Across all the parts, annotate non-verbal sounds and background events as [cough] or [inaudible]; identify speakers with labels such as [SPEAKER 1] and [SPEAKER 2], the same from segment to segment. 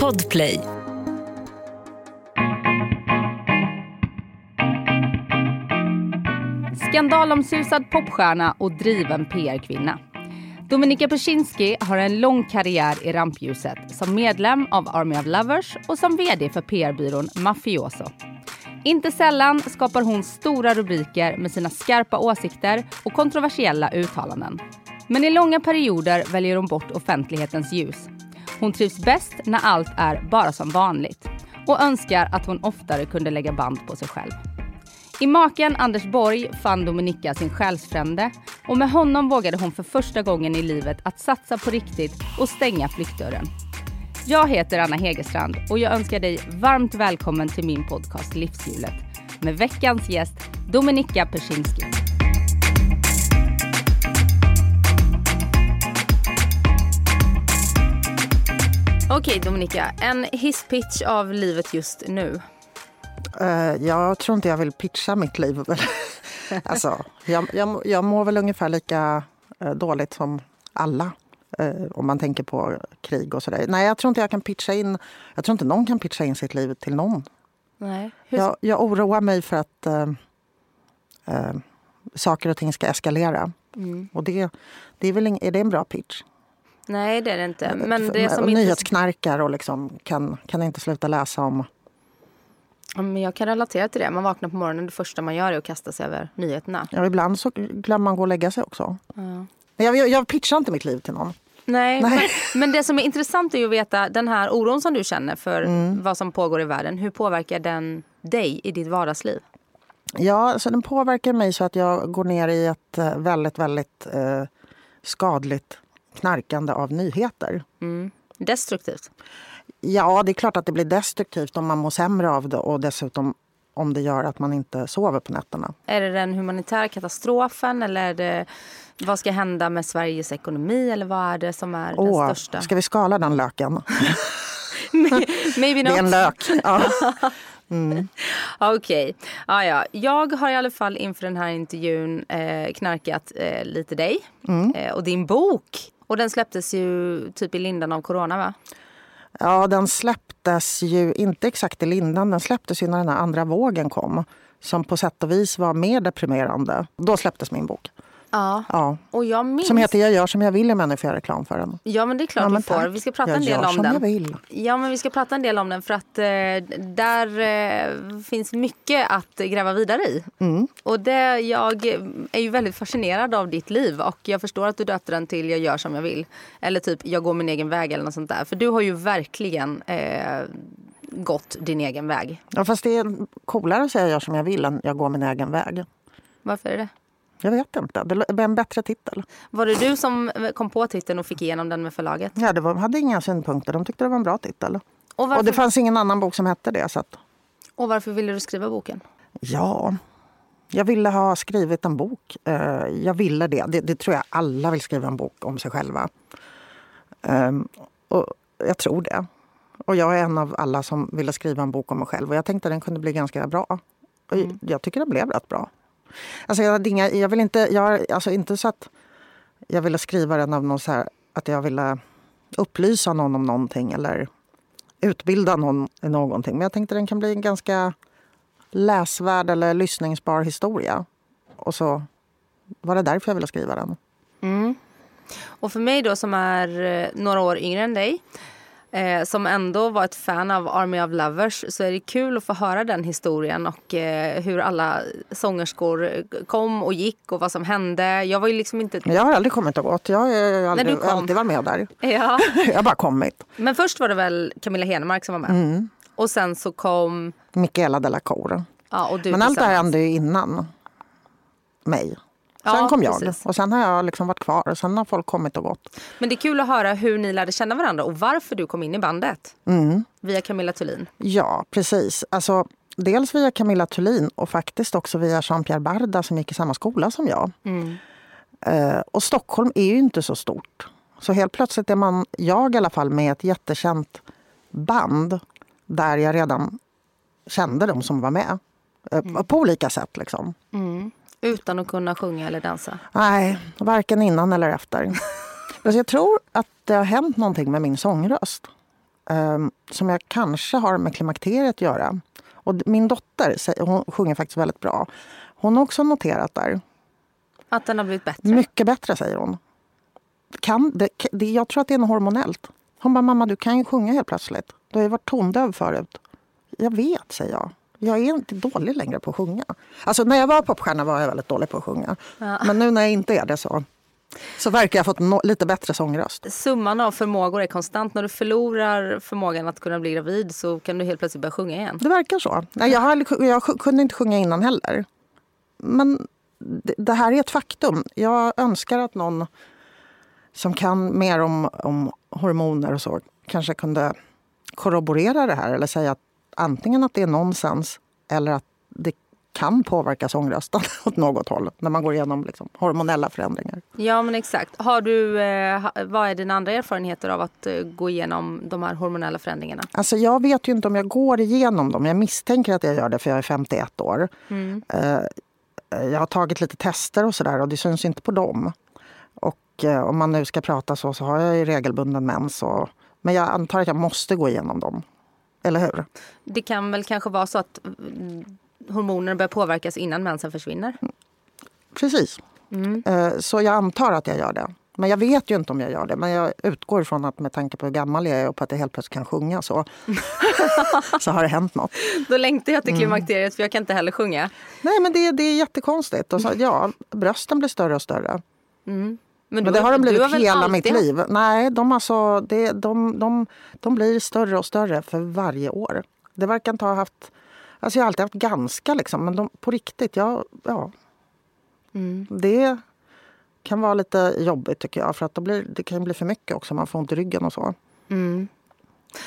[SPEAKER 1] Podplay.
[SPEAKER 2] Skandalomsusad popstjärna och driven PR-kvinna. Dominika Peczynski har en lång karriär i rampljuset som medlem av Army of Lovers och som vd för PR-byrån Mafioso. Inte sällan skapar hon stora rubriker med sina skarpa åsikter och kontroversiella uttalanden. Men i långa perioder väljer hon bort offentlighetens ljus. Hon trivs bäst när allt är bara som vanligt och önskar att hon oftare kunde lägga band på sig själv. I maken Anders Borg fann Dominika sin själsfrände och med honom vågade hon för första gången i livet att satsa på riktigt och stänga flyktdörren. Jag heter Anna Hegerstrand och jag önskar dig varmt välkommen till min podcast Livshjulet med veckans gäst Dominika Persinski. Okej Dominika, en hisspitch av livet just nu.
[SPEAKER 3] Uh, jag tror inte jag vill pitcha mitt liv. [laughs] alltså, jag, jag, jag mår väl ungefär lika uh, dåligt som alla. Uh, om man tänker på krig och sådär. Nej, jag tror inte jag kan pitcha in... Jag tror inte någon kan pitcha in sitt liv till någon.
[SPEAKER 2] Nej. Hur...
[SPEAKER 3] Jag, jag oroar mig för att saker och ting ska eskalera. Mm. Och det, det är, väl är det en bra pitch?
[SPEAKER 2] Nej, det är det inte. Men det
[SPEAKER 3] som och nyhetsknarkar och liksom kan, kan inte sluta läsa om
[SPEAKER 2] men jag kan relatera till det. Man vaknar på morgonen och det första man gör är att kasta sig över nyheterna.
[SPEAKER 3] Ja, ibland så glömmer man gå och lägga sig också. Ja. Jag, jag, jag pitchar inte mitt liv till någon.
[SPEAKER 2] Nej, Nej. Men, men, det som är intressant är att veta den här oron som du känner för mm. vad som pågår i världen. Hur påverkar den dig i ditt vardagsliv?
[SPEAKER 3] Ja, alltså den påverkar mig så att jag går ner i ett eh, väldigt, väldigt eh, skadligt knarkande av nyheter.
[SPEAKER 2] Mm. Destruktivt?
[SPEAKER 3] Ja, det är klart att det blir destruktivt om man mår sämre av det och dessutom om det gör att man inte sover på nätterna.
[SPEAKER 2] Är det den humanitära katastrofen eller är det, vad ska hända med Sveriges ekonomi eller vad är det som är oh, den största?
[SPEAKER 3] Ska vi skala den löken? [laughs]
[SPEAKER 2] Maybe not.
[SPEAKER 3] Det är en lök. Ja. [laughs]
[SPEAKER 2] Mm. Okej. Okay. Ah, ja. Jag har i alla fall inför den här intervjun eh, knarkat eh, lite dig mm. eh, och din bok. Och den släpptes ju typ i lindan av corona va?
[SPEAKER 3] Ja, den släpptes ju inte exakt i lindan. Den släpptes ju när den här andra vågen kom. Som på sätt och vis var mer deprimerande. Då släpptes min bok.
[SPEAKER 2] Ja.
[SPEAKER 3] ja.
[SPEAKER 2] Och jag minns...
[SPEAKER 3] Som heter Jag gör som jag vill men nu får jag reklam för den.
[SPEAKER 2] Ja men det är klart ja, du får. Vi ska prata
[SPEAKER 3] jag
[SPEAKER 2] en del om
[SPEAKER 3] den.
[SPEAKER 2] Jag
[SPEAKER 3] vill.
[SPEAKER 2] Ja men vi ska prata en del om den för att eh, där eh, finns mycket att gräva vidare i.
[SPEAKER 3] Mm.
[SPEAKER 2] Och det, jag är ju väldigt fascinerad av ditt liv och jag förstår att du döpte den till Jag gör som jag vill. Eller typ Jag går min egen väg eller något sånt där. För du har ju verkligen eh, gått din egen väg.
[SPEAKER 3] Ja fast det är coolare att säga Jag gör som jag vill än Jag går min egen väg.
[SPEAKER 2] Varför är det?
[SPEAKER 3] Jag vet inte. Det är en bättre titel.
[SPEAKER 2] Var det du som kom på titeln och fick igenom den med förlaget?
[SPEAKER 3] Ja, var, hade inga synpunkter. De tyckte det var en bra titel.
[SPEAKER 2] Och, varför...
[SPEAKER 3] och det fanns ingen annan bok som hette det. Så att...
[SPEAKER 2] Och varför ville du skriva boken?
[SPEAKER 3] Ja, jag ville ha skrivit en bok. Eh, jag ville det. det. det. tror jag alla vill skriva en bok om sig själva. Ehm, och jag tror det. Och jag är en av alla som ville skriva en bok om mig själv. Och jag tänkte att den kunde bli ganska bra. Och mm. Jag tycker den blev rätt bra. Alltså jag, inga, jag vill inte, jag, alltså inte så att jag ville skriva den av någon så här, att jag ville upplysa någon om någonting eller utbilda någon i någonting. Men jag tänkte den kan bli en ganska läsvärd eller lyssningsbar historia. Och så var det därför jag ville skriva den.
[SPEAKER 2] Mm. Och för mig då som är eh, några år yngre än dig eh, som ändå var ett fan av Army of Lovers så är det kul att få höra den historien och eh, hur alla sångerskor kom och gick och vad som hände. Jag var ju liksom inte...
[SPEAKER 3] Jag har aldrig kommit och gått. Jag har aldrig, alltid varit med där. [laughs]
[SPEAKER 2] Ja. [laughs]
[SPEAKER 3] jag har bara kommit.
[SPEAKER 2] Men först var det väl Camilla Henemark som var med?
[SPEAKER 3] Mm.
[SPEAKER 2] Och sen så kom...
[SPEAKER 3] Michaela de la Cour.
[SPEAKER 2] Ja,
[SPEAKER 3] Men allt det här hände ju innan mig. Sen
[SPEAKER 2] ja,
[SPEAKER 3] kom jag
[SPEAKER 2] precis.
[SPEAKER 3] och sen har jag liksom varit kvar och sen har folk kommit och gått.
[SPEAKER 2] Men det är kul att höra hur ni lärde känna varandra och varför du kom in i bandet.
[SPEAKER 3] Mm.
[SPEAKER 2] Via Camilla Thulin.
[SPEAKER 3] Ja, precis. Alltså, dels via Camilla Thulin och faktiskt också via Jean-Pierre Barda som gick i samma skola som jag.
[SPEAKER 2] Mm.
[SPEAKER 3] Eh, och Stockholm är ju inte så stort. Så helt plötsligt är man, jag i alla fall, med ett jättekänt band där jag redan kände de som var med. Eh, mm. På olika sätt liksom.
[SPEAKER 2] Mm. Utan att kunna sjunga eller dansa?
[SPEAKER 3] Nej, varken innan eller efter. [laughs] Alltså jag tror att det har hänt någonting med min sångröst. Um, som jag kanske har med klimakteriet att göra. Och min dotter hon sjunger faktiskt väldigt bra. Hon har också noterat där.
[SPEAKER 2] Att den har blivit bättre?
[SPEAKER 3] Mycket bättre, säger hon. Kan, det, det, jag tror att det är något hormonellt. Hon bara, mamma du kan ju sjunga helt plötsligt. Du har ju varit tondöv förut. Jag vet, säger jag. Jag är inte dålig längre på att sjunga. Alltså när jag var popstjärna var jag väldigt dålig på att sjunga. Ja. Men nu när jag inte är det så så verkar jag ha fått no lite bättre sångröst.
[SPEAKER 2] Summan av förmågor är konstant. När du förlorar förmågan att kunna bli gravid så kan du helt plötsligt börja sjunga igen.
[SPEAKER 3] Det verkar så. Nej, jag, hade, jag kunde inte sjunga innan heller. Men det, det, här är ett faktum. Jag önskar att någon som kan mer om, om hormoner och så kanske kunde korroborera det här eller säga att antingen att det är nonsens eller att det kan påverka sångrösten [laughs] åt något håll när man går igenom liksom, hormonella förändringar.
[SPEAKER 2] Ja men exakt. Har du, eh, vad är dina andra erfarenheter av att eh, gå igenom de här hormonella förändringarna?
[SPEAKER 3] Alltså jag vet ju inte om jag går igenom dem. Jag misstänker att jag gör det för jag är 51 år. Mm. Eh, jag har tagit lite tester och sådär och det syns inte på dem. Och eh, om man nu ska prata så, så har jag ju regelbunden mens. Och, men jag antar att jag måste gå igenom dem. Eller hur?
[SPEAKER 2] Det kan väl kanske vara så att hormonerna börjar påverkas innan mensen försvinner?
[SPEAKER 3] Precis. Mm. Eh, så jag antar att jag gör det. Men jag vet ju inte om jag gör det. Men jag utgår ifrån att med tanke på hur gammal jag är och på att jag helt plötsligt kan sjunga så, [laughs] så har det hänt något.
[SPEAKER 2] Då längtar jag till klimakteriet mm. för jag kan inte heller sjunga.
[SPEAKER 3] Nej men det, det är jättekonstigt. Och så, ja, brösten blir större och större. Mm. Men, men, det har de blivit hela alltid... mitt liv. Nej, de, alltså, det, de, de, de blir större och större för varje år. Det verkar inte ha haft Alltså jag har alltid haft ganska liksom, men de, på riktigt, ja. ja. Mm. Det kan vara lite jobbigt tycker jag. För att blir, det kan bli för mycket också. Man får ont i ryggen och så. Mm.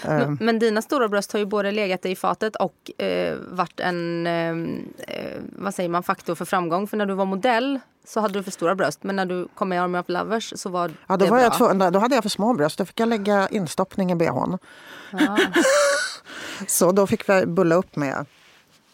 [SPEAKER 2] Men, ehm. men, dina stora bröst har ju både legat i fatet och eh, varit en ehm, eh, vad säger man, faktor för framgång. För när du var modell så hade du för stora bröst. Men när du kom med i Army of Lovers så var
[SPEAKER 3] ja, då det var bra. Jag två, då hade jag för små bröst. Då fick jag lägga instoppning i bhn. [laughs] Så då fick vi bulla upp med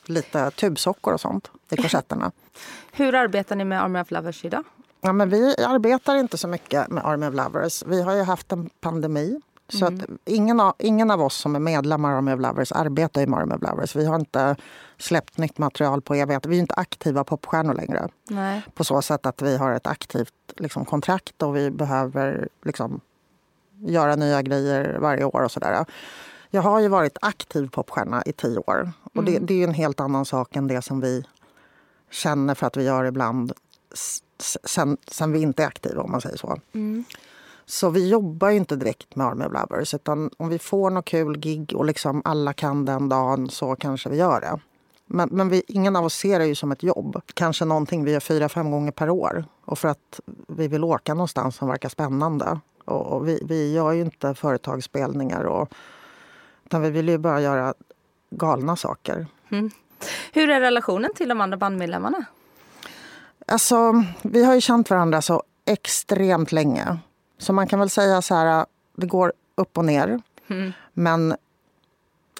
[SPEAKER 3] lite tubsockor och sånt i korsetterna. [laughs]
[SPEAKER 2] Hur arbetar ni med Army of Lovers idag?
[SPEAKER 3] Ja, men vi arbetar inte så mycket med Army of Lovers. Vi har ju haft en pandemi. Så mm. att ingen, av, ingen av oss som är medlemmar Army of Lovers arbetar i Army of Lovers. Vi har inte släppt nytt material på evighet. Vi är inte aktiva popstjärnor längre. Nej. På så sätt att vi har ett aktivt liksom, kontrakt och vi behöver liksom, göra nya grejer varje år och sådär. Jag har ju varit aktiv popstjärna i tio år. Och mm. det, det, är en helt annan sak än det som vi känner för att vi gör ibland sen, sen vi inte är aktiva, om man säger så. Mm. Så vi jobbar ju inte direkt med Army Lovers. Utan om vi får något kul gig och liksom alla kan den dagen så kanske vi gör det. Men, men vi, ingen av oss ser det ju som ett jobb. Kanske någonting vi gör fyra, fem gånger per år. Och för att vi vill åka någonstans som verkar spännande. Och, och vi, vi gör ju inte företagsspelningar och utan vi vill ju bara göra galna saker. Mm.
[SPEAKER 2] Hur är relationen till de andra bandmedlemmarna?
[SPEAKER 3] Alltså, vi har ju känt varandra så extremt länge. Så man kan väl säga så här, det går upp och ner. Mm. Men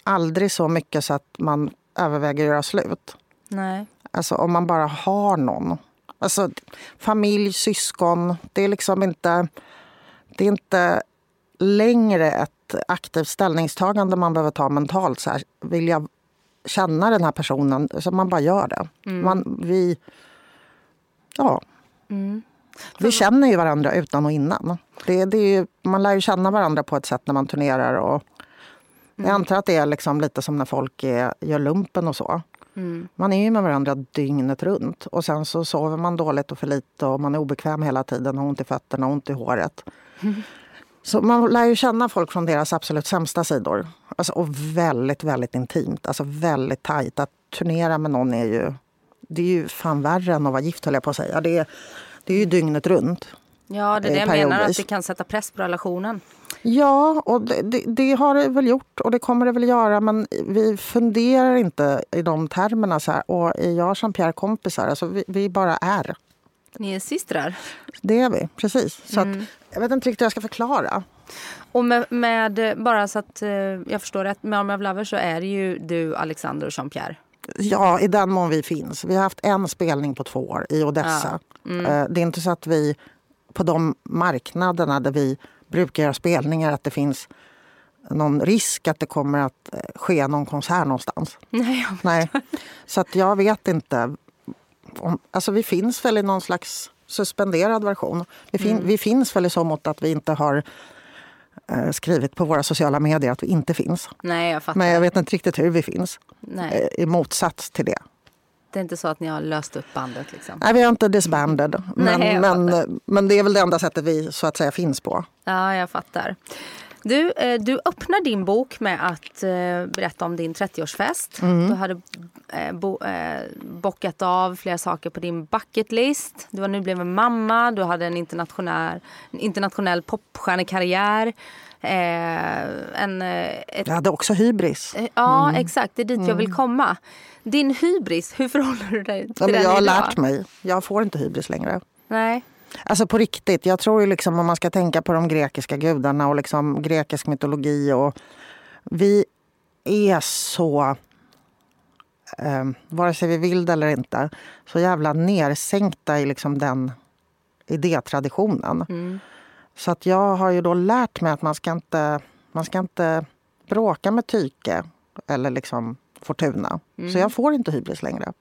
[SPEAKER 3] aldrig så mycket så att man överväger att göra slut. Nej. Alltså om man bara har någon. Alltså familj, syskon. Det är liksom inte... Det är inte längre ett aktivt ställningstagande man behöver ta mentalt. Så här, vill jag känna den här personen? Så man bara gör det. Mm. Man, vi... Ja. Mm. Vi känner ju varandra utan och innan. Det, det ju, man lär ju känna varandra på ett sätt när man turnerar. Och mm. Jag antar att det är liksom lite som när folk är, gör lumpen och så. Mm. Man är ju med varandra dygnet runt. Och sen så sover man dåligt och för lite och man är obekväm hela tiden. Har ont i fötterna och ont i håret. Mm. [laughs] Så man lär ju känna folk från deras absolut sämsta sidor. Alltså, och väldigt, väldigt intimt. Alltså väldigt tajt. Att turnera med någon är ju... Det är ju fan värre än att vara gift höll jag på att säga. Det är, det är ju dygnet runt.
[SPEAKER 2] Ja, det är det jag menar. Att det kan sätta press på relationen.
[SPEAKER 3] Ja, och det, det, det, har det väl gjort och det kommer det väl göra. Men vi funderar inte i de termerna. Så här, och är jag Jean-Pierre kompisar? Alltså, vi, vi bara är.
[SPEAKER 2] Ni är systrar?
[SPEAKER 3] Det är vi, precis. Så mm. att, jag vet inte riktigt hur jag ska förklara.
[SPEAKER 2] Och med, med bara så att eh, jag förstår rätt, med Army of Lovers så är det ju du, Alexander och Jean-Pierre?
[SPEAKER 3] Ja, i den mån vi finns. Vi har haft en spelning på två år i Odessa. Ja. Mm. Eh, det är inte så att vi på de marknaderna där vi brukar göra spelningar att det finns någon risk att det kommer att eh, ske någon konsert någonstans.
[SPEAKER 2] Nej,
[SPEAKER 3] Nej. Så att jag vet inte. Om, alltså vi finns väl i någon slags suspenderad version. Vi, fin,
[SPEAKER 2] Mm.
[SPEAKER 3] vi finns väl i så mått att vi inte har skrivit på våra sociala medier att vi inte finns.
[SPEAKER 2] Nej, jag fattar.
[SPEAKER 3] Men jag vet inte riktigt hur vi finns.
[SPEAKER 2] Nej,
[SPEAKER 3] eh, I motsats till det.
[SPEAKER 2] det är inte så att ni har löst upp bandet liksom.
[SPEAKER 3] Nej, vi har inte disbanded. Men,
[SPEAKER 2] Nej,
[SPEAKER 3] men, men det är väl det enda sättet vi så att säga finns på.
[SPEAKER 2] Ja, jag fattar. Du, eh, du öppnar din bok med att eh, berätta om din 30-årsfest.
[SPEAKER 3] Mm.
[SPEAKER 2] Du hade eh, bo, bockat av flera saker på din bucket list. Du var nybliven mamma, du hade en internationell, internationell popstjärnekarriär. Eh, en, ett,
[SPEAKER 3] Jag hade också hybris.
[SPEAKER 2] eh, ja, exakt. Det är dit jag vill komma. Din hybris, [laughs] hur förhåller du dig till
[SPEAKER 3] Ja,
[SPEAKER 2] den
[SPEAKER 3] jag har
[SPEAKER 2] idag?
[SPEAKER 3] lärt mig. Jag får inte hybris längre.
[SPEAKER 2] Nej.
[SPEAKER 3] Alltså på riktigt. Jag tror ju liksom om man ska tänka på de grekiska gudarna och liksom grekisk mytologi. Och vi är så, eh, vare sig vi vill det eller inte, så jävla nersänkta i liksom den idétraditionen.
[SPEAKER 2] Mm.
[SPEAKER 3] Så att jag har ju då lärt mig att man ska inte, man ska inte bråka med Tyke eller liksom Fortuna. Så jag får inte hybris längre.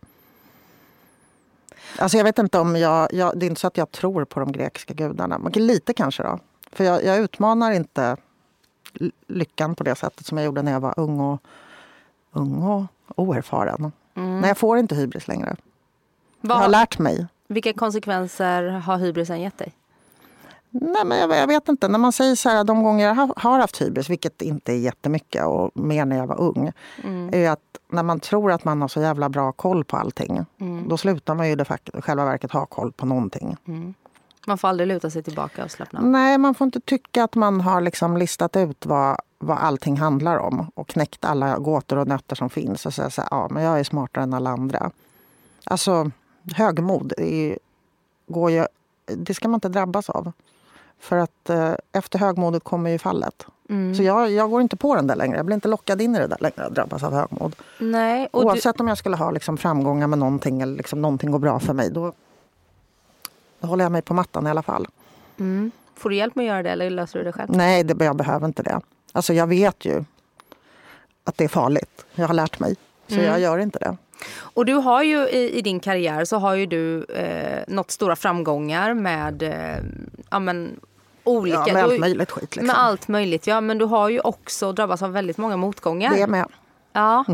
[SPEAKER 3] Alltså jag vet inte om jag, jag... Det är inte så att jag tror på de grekiska gudarna. Men lite kanske då. För jag, jag utmanar inte lyckan på det sättet som jag gjorde när jag var ung och, ung och oerfaren. Nej, jag får inte hybris längre. Jag har
[SPEAKER 2] Vad,
[SPEAKER 3] lärt mig.
[SPEAKER 2] vilka konsekvenser har hybrisen gett dig?
[SPEAKER 3] Nej, men jag, jag vet inte. När man säger så här, de gånger jag har, haft hybris, vilket inte är jättemycket och mer när jag var ung, är ju att när man tror att man har så jävla bra koll på allting, då slutar man ju i själva verket ha koll på någonting.
[SPEAKER 2] Man får aldrig luta sig tillbaka och slappna av.
[SPEAKER 3] Nej, man får inte tycka att man har liksom listat ut vad, vad allting handlar om och knäckt alla gåtor och nötter som finns och säga så här, ja, men jag är smartare än alla andra. Alltså, högmod är, går ju, det ska man inte drabbas av. För att eh, efter högmodet kommer ju fallet.
[SPEAKER 2] Mm.
[SPEAKER 3] Så jag, jag går inte på den där längre. Jag blir inte lockad in i det där längre att drabbas av högmod.
[SPEAKER 2] Nej, och du,
[SPEAKER 3] Oavsett om jag skulle ha liksom framgångar med någonting eller liksom någonting går bra för mig. Då, då håller jag mig på mattan i alla fall.
[SPEAKER 2] mm, får du hjälp med att göra det eller löser du det själv?
[SPEAKER 3] Nej, det, jag behöver inte det. Alltså jag vet ju att det är farligt. Jag har lärt mig. Så
[SPEAKER 2] Mm.
[SPEAKER 3] jag gör inte det.
[SPEAKER 2] Och du har ju i, i din karriär så har ju du eh, nått stora framgångar med eh, ja, men, olika...
[SPEAKER 3] Ja, med allt möjligt skit. Liksom.
[SPEAKER 2] Med allt möjligt, ja. Men du har ju också drabbats av väldigt många motgångar.
[SPEAKER 3] Det med.
[SPEAKER 2] Ja.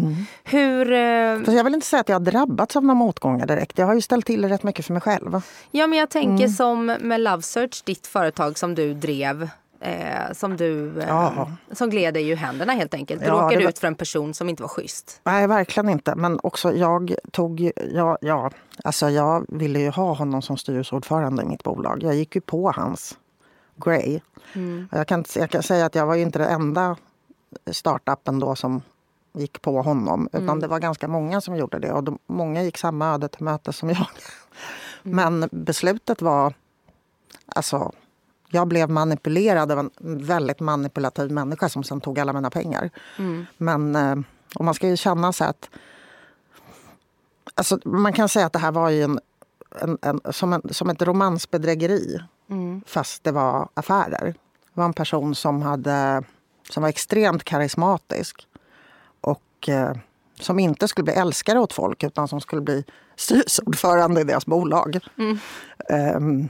[SPEAKER 2] Hur... Eh,
[SPEAKER 3] För jag vill inte säga att jag har drabbats av några motgångar direkt. Jag har ju ställt till rätt mycket för mig själv.
[SPEAKER 2] ja, men jag tänker
[SPEAKER 3] Mm.
[SPEAKER 2] som med Love Search, ditt företag som du drev. Eh, som du... Eh,
[SPEAKER 3] Ja.
[SPEAKER 2] Som gled dig ur händerna helt enkelt. Du
[SPEAKER 3] Ja,
[SPEAKER 2] råkade
[SPEAKER 3] var-
[SPEAKER 2] ut för en person som inte var schysst.
[SPEAKER 3] Nej, verkligen inte. Men också jag tog ja, ja, alltså jag ville ju ha honom som styrelseordförande i mitt bolag. Jag gick ju på hans Gray. Jag, kan, jag kan säga att jag var ju inte den enda startupen då som gick på honom. Utan det var ganska många som gjorde det. Och de, många gick samma öde till mötes som jag. Men beslutet var... Alltså, jag blev manipulerad av en väldigt manipulativ människa som sen tog alla mina pengar. Men eh, och man ska ju känna så att... Alltså, man kan säga att det här var ju en, en, en, som, en, som ett romansbedrägeri fast det var affärer. Det var en person som, hade, som var extremt karismatisk och eh, som inte skulle bli älskare åt folk utan som skulle bli [laughs] styrelseordförande i deras bolag. Ehm,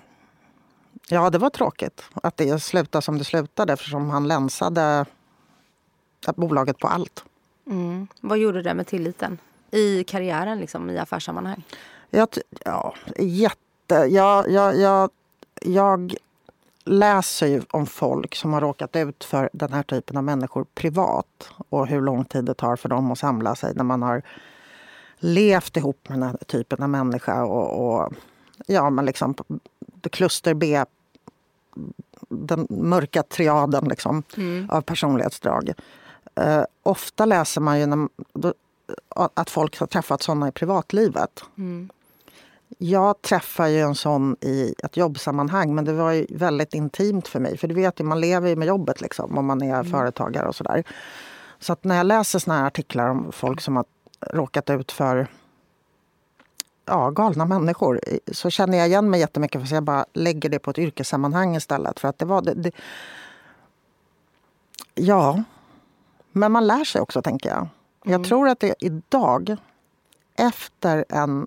[SPEAKER 3] ja, det var tråkigt att det slutade som det slutade eftersom han länsade bolaget på allt.
[SPEAKER 2] Vad gjorde det med tilliten? I karriären, liksom, i affärssammanhang?
[SPEAKER 3] Jag, ja, jätte... Jag, jag, jag, jag läser ju om folk som har råkat ut för den här typen av människor privat och hur lång tid det tar för dem att samla sig när man har levt ihop med den här typen av människa. Och, och ja, men liksom kluster B, den mörka triaden liksom, av personlighetsdrag. Eh, ofta läser man ju när, då, att folk har träffat såna i privatlivet. Jag träffar ju en sån i ett jobbsammanhang men det var ju väldigt intimt för mig. För du vet ju, man lever ju med jobbet liksom om man är företagare och sådär. Så att när jag läser såna här artiklar om folk som har råkat ut för ja, galna människor så känner jag igen mig jättemycket för jag bara lägger det på ett yrkessammanhang istället. För att det var det, det, Ja, men man lär sig också tänker jag. Jag mm. tror att det idag, efter en,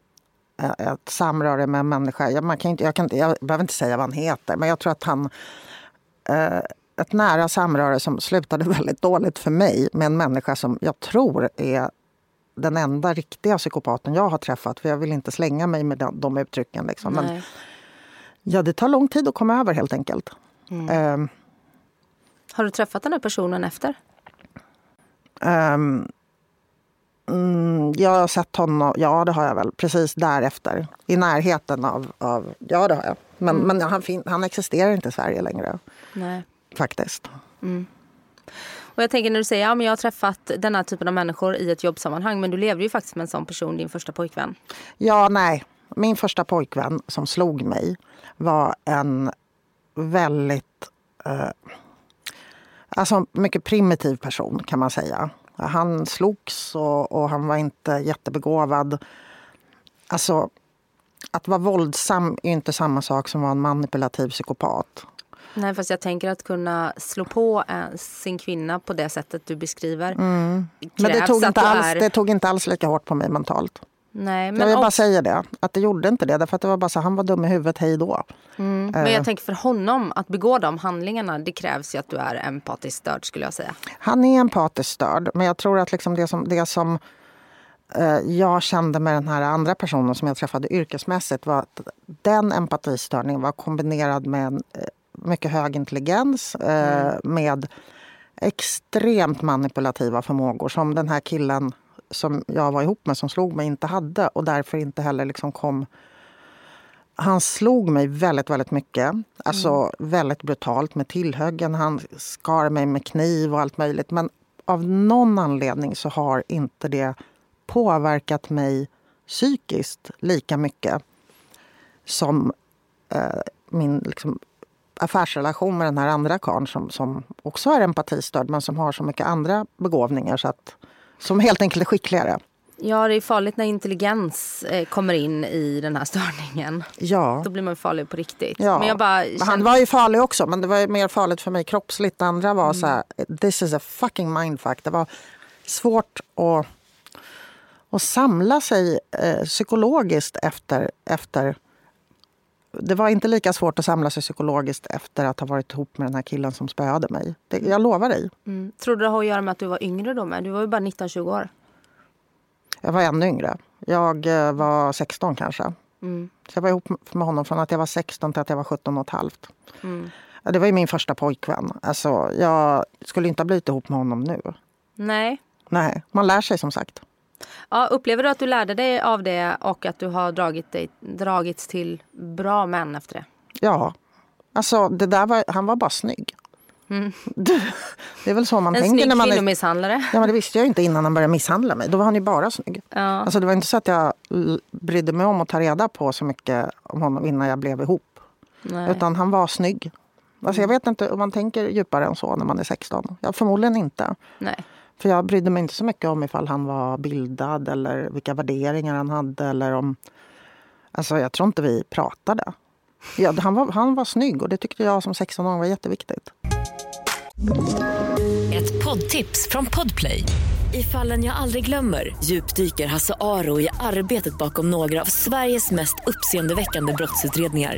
[SPEAKER 3] ett samröre med en människa, jag, man kan inte, jag, kan, jag behöver inte säga vad han heter, men jag tror att han eh, ett nära samröre som slutade [laughs] väldigt dåligt för mig med en människa som jag tror är den enda riktiga psykopaten jag har träffat. För jag vill inte slänga mig med de, de uttrycken. Liksom. Men, ja, det tar lång tid att komma över helt enkelt. Mm. Um,
[SPEAKER 2] har du träffat den här personen efter?
[SPEAKER 3] Um, mm, jag har sett honom, ja det har jag väl, precis därefter. I närheten av, av ja det har jag. Men, mm. men han, han existerar inte i Sverige längre.
[SPEAKER 2] Nej.
[SPEAKER 3] Faktiskt. Mm.
[SPEAKER 2] Och jag tänker när du säger att ja, jag har träffat den här typen av människor i ett jobbsammanhang. Men du levde ju faktiskt med en sån person, din första pojkvän.
[SPEAKER 3] Ja, nej. Min första pojkvän som slog mig var en väldigt... Eh, alltså mycket primitiv person kan man säga. Han slogs och, och han var inte jättebegåvad. Alltså, att vara våldsam är inte samma sak som att vara en manipulativ psykopat.
[SPEAKER 2] Nej, fast jag tänker att kunna slå på sin kvinna på det sättet du beskriver.
[SPEAKER 3] Mm. Men det tog, inte alls, är... det tog inte alls lika hårt på mig mentalt.
[SPEAKER 2] Nej, men
[SPEAKER 3] jag vill bara säga det, att det gjorde inte det. Därför att det var bara så, han var dum i huvudet, hej då.
[SPEAKER 2] Mm. Men jag eh. tänker för honom, att begå de handlingarna, det krävs ju att du är empatiskt störd skulle jag säga.
[SPEAKER 3] Han är empatiskt störd, men jag tror att liksom det som, det som eh, jag kände med den här andra personen som jag träffade yrkesmässigt var att den empatistörningen var kombinerad med en eh, mycket hög intelligens eh, mm. med extremt manipulativa förmågor som den här killen som jag var ihop med som slog mig inte hade och därför inte heller liksom kom... Han slog mig väldigt, väldigt mycket. Alltså mm. väldigt brutalt med tillhöggen. Han skar mig med kniv och allt möjligt. Men av någon anledning så har inte det påverkat mig psykiskt lika mycket som eh, min liksom, affärsrelation med den här andra karln som, som också är empatistörd men som har så mycket andra begåvningar så att, som helt enkelt är skickligare.
[SPEAKER 2] Ja, det är farligt när intelligens eh, kommer in i den här störningen.
[SPEAKER 3] Ja.
[SPEAKER 2] Då blir man farlig på riktigt.
[SPEAKER 3] Ja. Men jag bara kände... Han var ju farlig också, men det var mer farligt för mig kroppsligt. Det andra var mm. så här, this is a fucking mindfuck. Det var svårt att, att samla sig eh, psykologiskt efter, efter det var inte lika svårt att samla sig psykologiskt efter att ha varit ihop med den här killen som spöade mig. Det, jag lovar dig.
[SPEAKER 2] Mm. Tror du det har att göra med att du var yngre då med? Du var ju bara 19-20 år.
[SPEAKER 3] Jag var ännu yngre. Jag eh, var 16 kanske. Mm. Så jag var ihop med honom från att jag var 16 till att jag var 17 och ett halvt. Mm. Det var ju min första pojkvän. Alltså, jag skulle inte ha blivit ihop med honom nu.
[SPEAKER 2] Nej.
[SPEAKER 3] Nej, man lär sig som sagt.
[SPEAKER 2] Ja, upplever du att du lärde dig av det och att du har dragit dig, dragits till bra män efter det?
[SPEAKER 3] Ja. Alltså, det där var, han var bara snygg. Mm. Det, är väl så man
[SPEAKER 2] en
[SPEAKER 3] tänker.
[SPEAKER 2] En snygg kvinnomisshandlare.
[SPEAKER 3] Ja, men det visste jag inte innan han började misshandla mig. Då var han ju bara snygg. Ja. Alltså, det var inte så att jag brydde mig om att ta reda på så mycket om honom innan jag blev ihop. Nej. Utan han var snygg. Alltså, jag vet inte om man tänker djupare än så när man är 16. Ja, förmodligen inte.
[SPEAKER 2] Nej.
[SPEAKER 3] För jag brydde mig inte så mycket om ifall han var bildad eller vilka värderingar han hade. Eller om... Alltså jag tror inte vi pratade. Ja, han, var, han var snygg och det tyckte jag som 16-åring var jätteviktigt.
[SPEAKER 1] Ett poddtips från Podplay. I fallen jag aldrig glömmer djupdyker Hasse Aro i arbetet bakom några av Sveriges mest uppseendeväckande brottsutredningar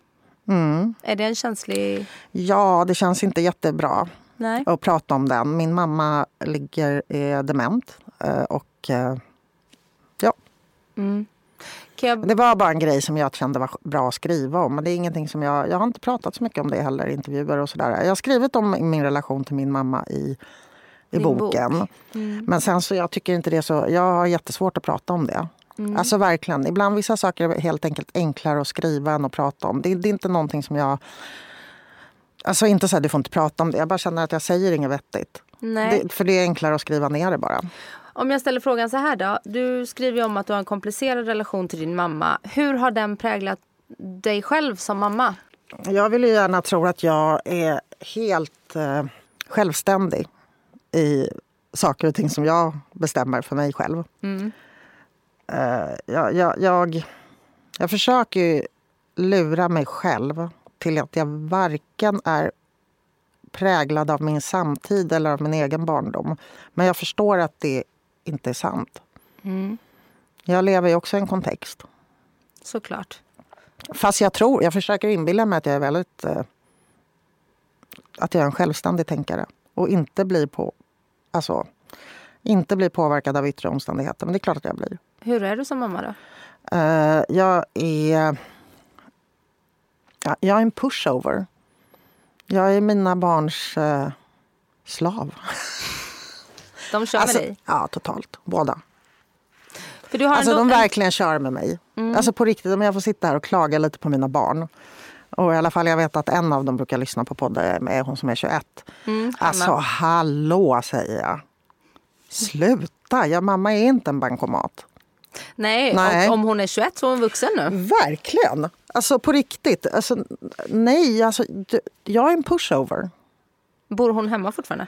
[SPEAKER 3] Mm.
[SPEAKER 2] Är det en känslig...
[SPEAKER 3] Ja, det känns inte jättebra
[SPEAKER 2] Nej.
[SPEAKER 3] att prata om den. Min mamma ligger är dement eh, och eh, ja.
[SPEAKER 2] Mm.
[SPEAKER 3] Jag... Det var bara en grej som jag kände var bra att skriva om. Men det är ingenting som jag, jag har inte pratat så mycket om det heller i intervjuer och sådär. Jag har skrivit om min relation till min mamma i, i boken. Bok. Mm. Men sen så jag tycker inte det så, jag har jättesvårt att prata om det. Alltså verkligen. Ibland vissa saker är helt enkelt enklare att skriva än att prata om. Det, det är inte någonting som jag... Alltså inte så här, du får inte prata om det. Jag bara känner att jag säger inget vettigt.
[SPEAKER 2] Nej.
[SPEAKER 3] Det, för det är enklare att skriva ner det bara.
[SPEAKER 2] Om jag ställer frågan så här då. Du skriver om att du har en komplicerad relation till din mamma. Hur har den präglat dig själv som mamma?
[SPEAKER 3] Jag vill ju gärna tro att jag är helt eh, självständig i saker och ting som jag bestämmer för mig själv. Eh, jag, jag, jag, jag försöker ju lura mig själv till att jag varken är präglad av min samtid eller av min egen barndom. Men jag förstår att det inte är sant. Jag lever ju också i en kontext.
[SPEAKER 2] Såklart.
[SPEAKER 3] Fast jag tror, jag försöker inbilla mig att jag är väldigt... Eh, att jag är en självständig tänkare. Och inte blir, på, alltså, inte blir påverkad av yttre omständigheter. Men det är klart att jag blir.
[SPEAKER 2] Hur är du som mamma då?
[SPEAKER 3] Eh, jag är... Ja, jag är en pushover. Jag är mina barns eh, slav.
[SPEAKER 2] De kör
[SPEAKER 3] Alltså,
[SPEAKER 2] med dig?
[SPEAKER 3] ja, totalt. Båda.
[SPEAKER 2] För du har
[SPEAKER 3] Alltså, de
[SPEAKER 2] en-
[SPEAKER 3] verkligen kör med mig. Alltså på riktigt, om jag får sitta här och klaga lite på mina barn. Och i alla fall, jag vet att en av dem brukar lyssna på podden, är hon som är 21.
[SPEAKER 2] Mm,
[SPEAKER 3] alltså hallå säger jag. Sluta, ja, mamma är inte en bankomat.
[SPEAKER 2] Nej,
[SPEAKER 3] Nej.
[SPEAKER 2] Och om hon är 21 så är hon vuxen nu.
[SPEAKER 3] Verkligen! Alltså på riktigt. Alltså, nej, alltså, jag är en pushover.
[SPEAKER 2] Bor hon hemma fortfarande?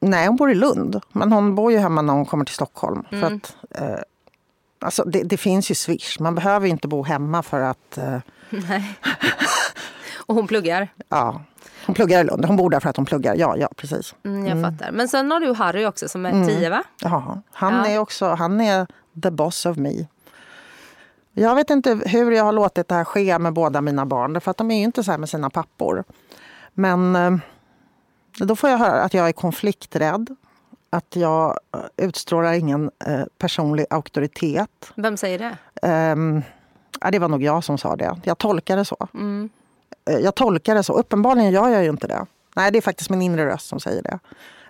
[SPEAKER 3] Nej, hon bor i Lund. Men hon bor ju hemma när hon kommer till Stockholm. För
[SPEAKER 2] Mm.
[SPEAKER 3] att, eh, alltså, det, det finns ju Swish. Man behöver ju inte bo hemma för att... Eh, [laughs]
[SPEAKER 2] Nej. Och hon pluggar?
[SPEAKER 3] ja, hon pluggar i Lund. Hon bor där för att hon pluggar. Ja, ja precis.
[SPEAKER 2] Mm, jag fattar. Men sen har du Harry också som är 10 va?
[SPEAKER 3] Ja, han
[SPEAKER 2] Ja.
[SPEAKER 3] är också han är the boss of me. Jag vet inte hur jag har låtit det här ske med båda mina barn. För att de är ju inte så här med sina pappor. Men eh, då får jag höra att jag är konflikträdd. Att jag eh, utstrålar ingen eh, personlig auktoritet.
[SPEAKER 2] Vem säger det?
[SPEAKER 3] Ja, det var nog jag som sa det. Jag tolkar det så.
[SPEAKER 2] Mm.
[SPEAKER 3] Jag tolkar det så. Uppenbarligen gör jag ju inte det. Nej, det är faktiskt min inre röst som säger det.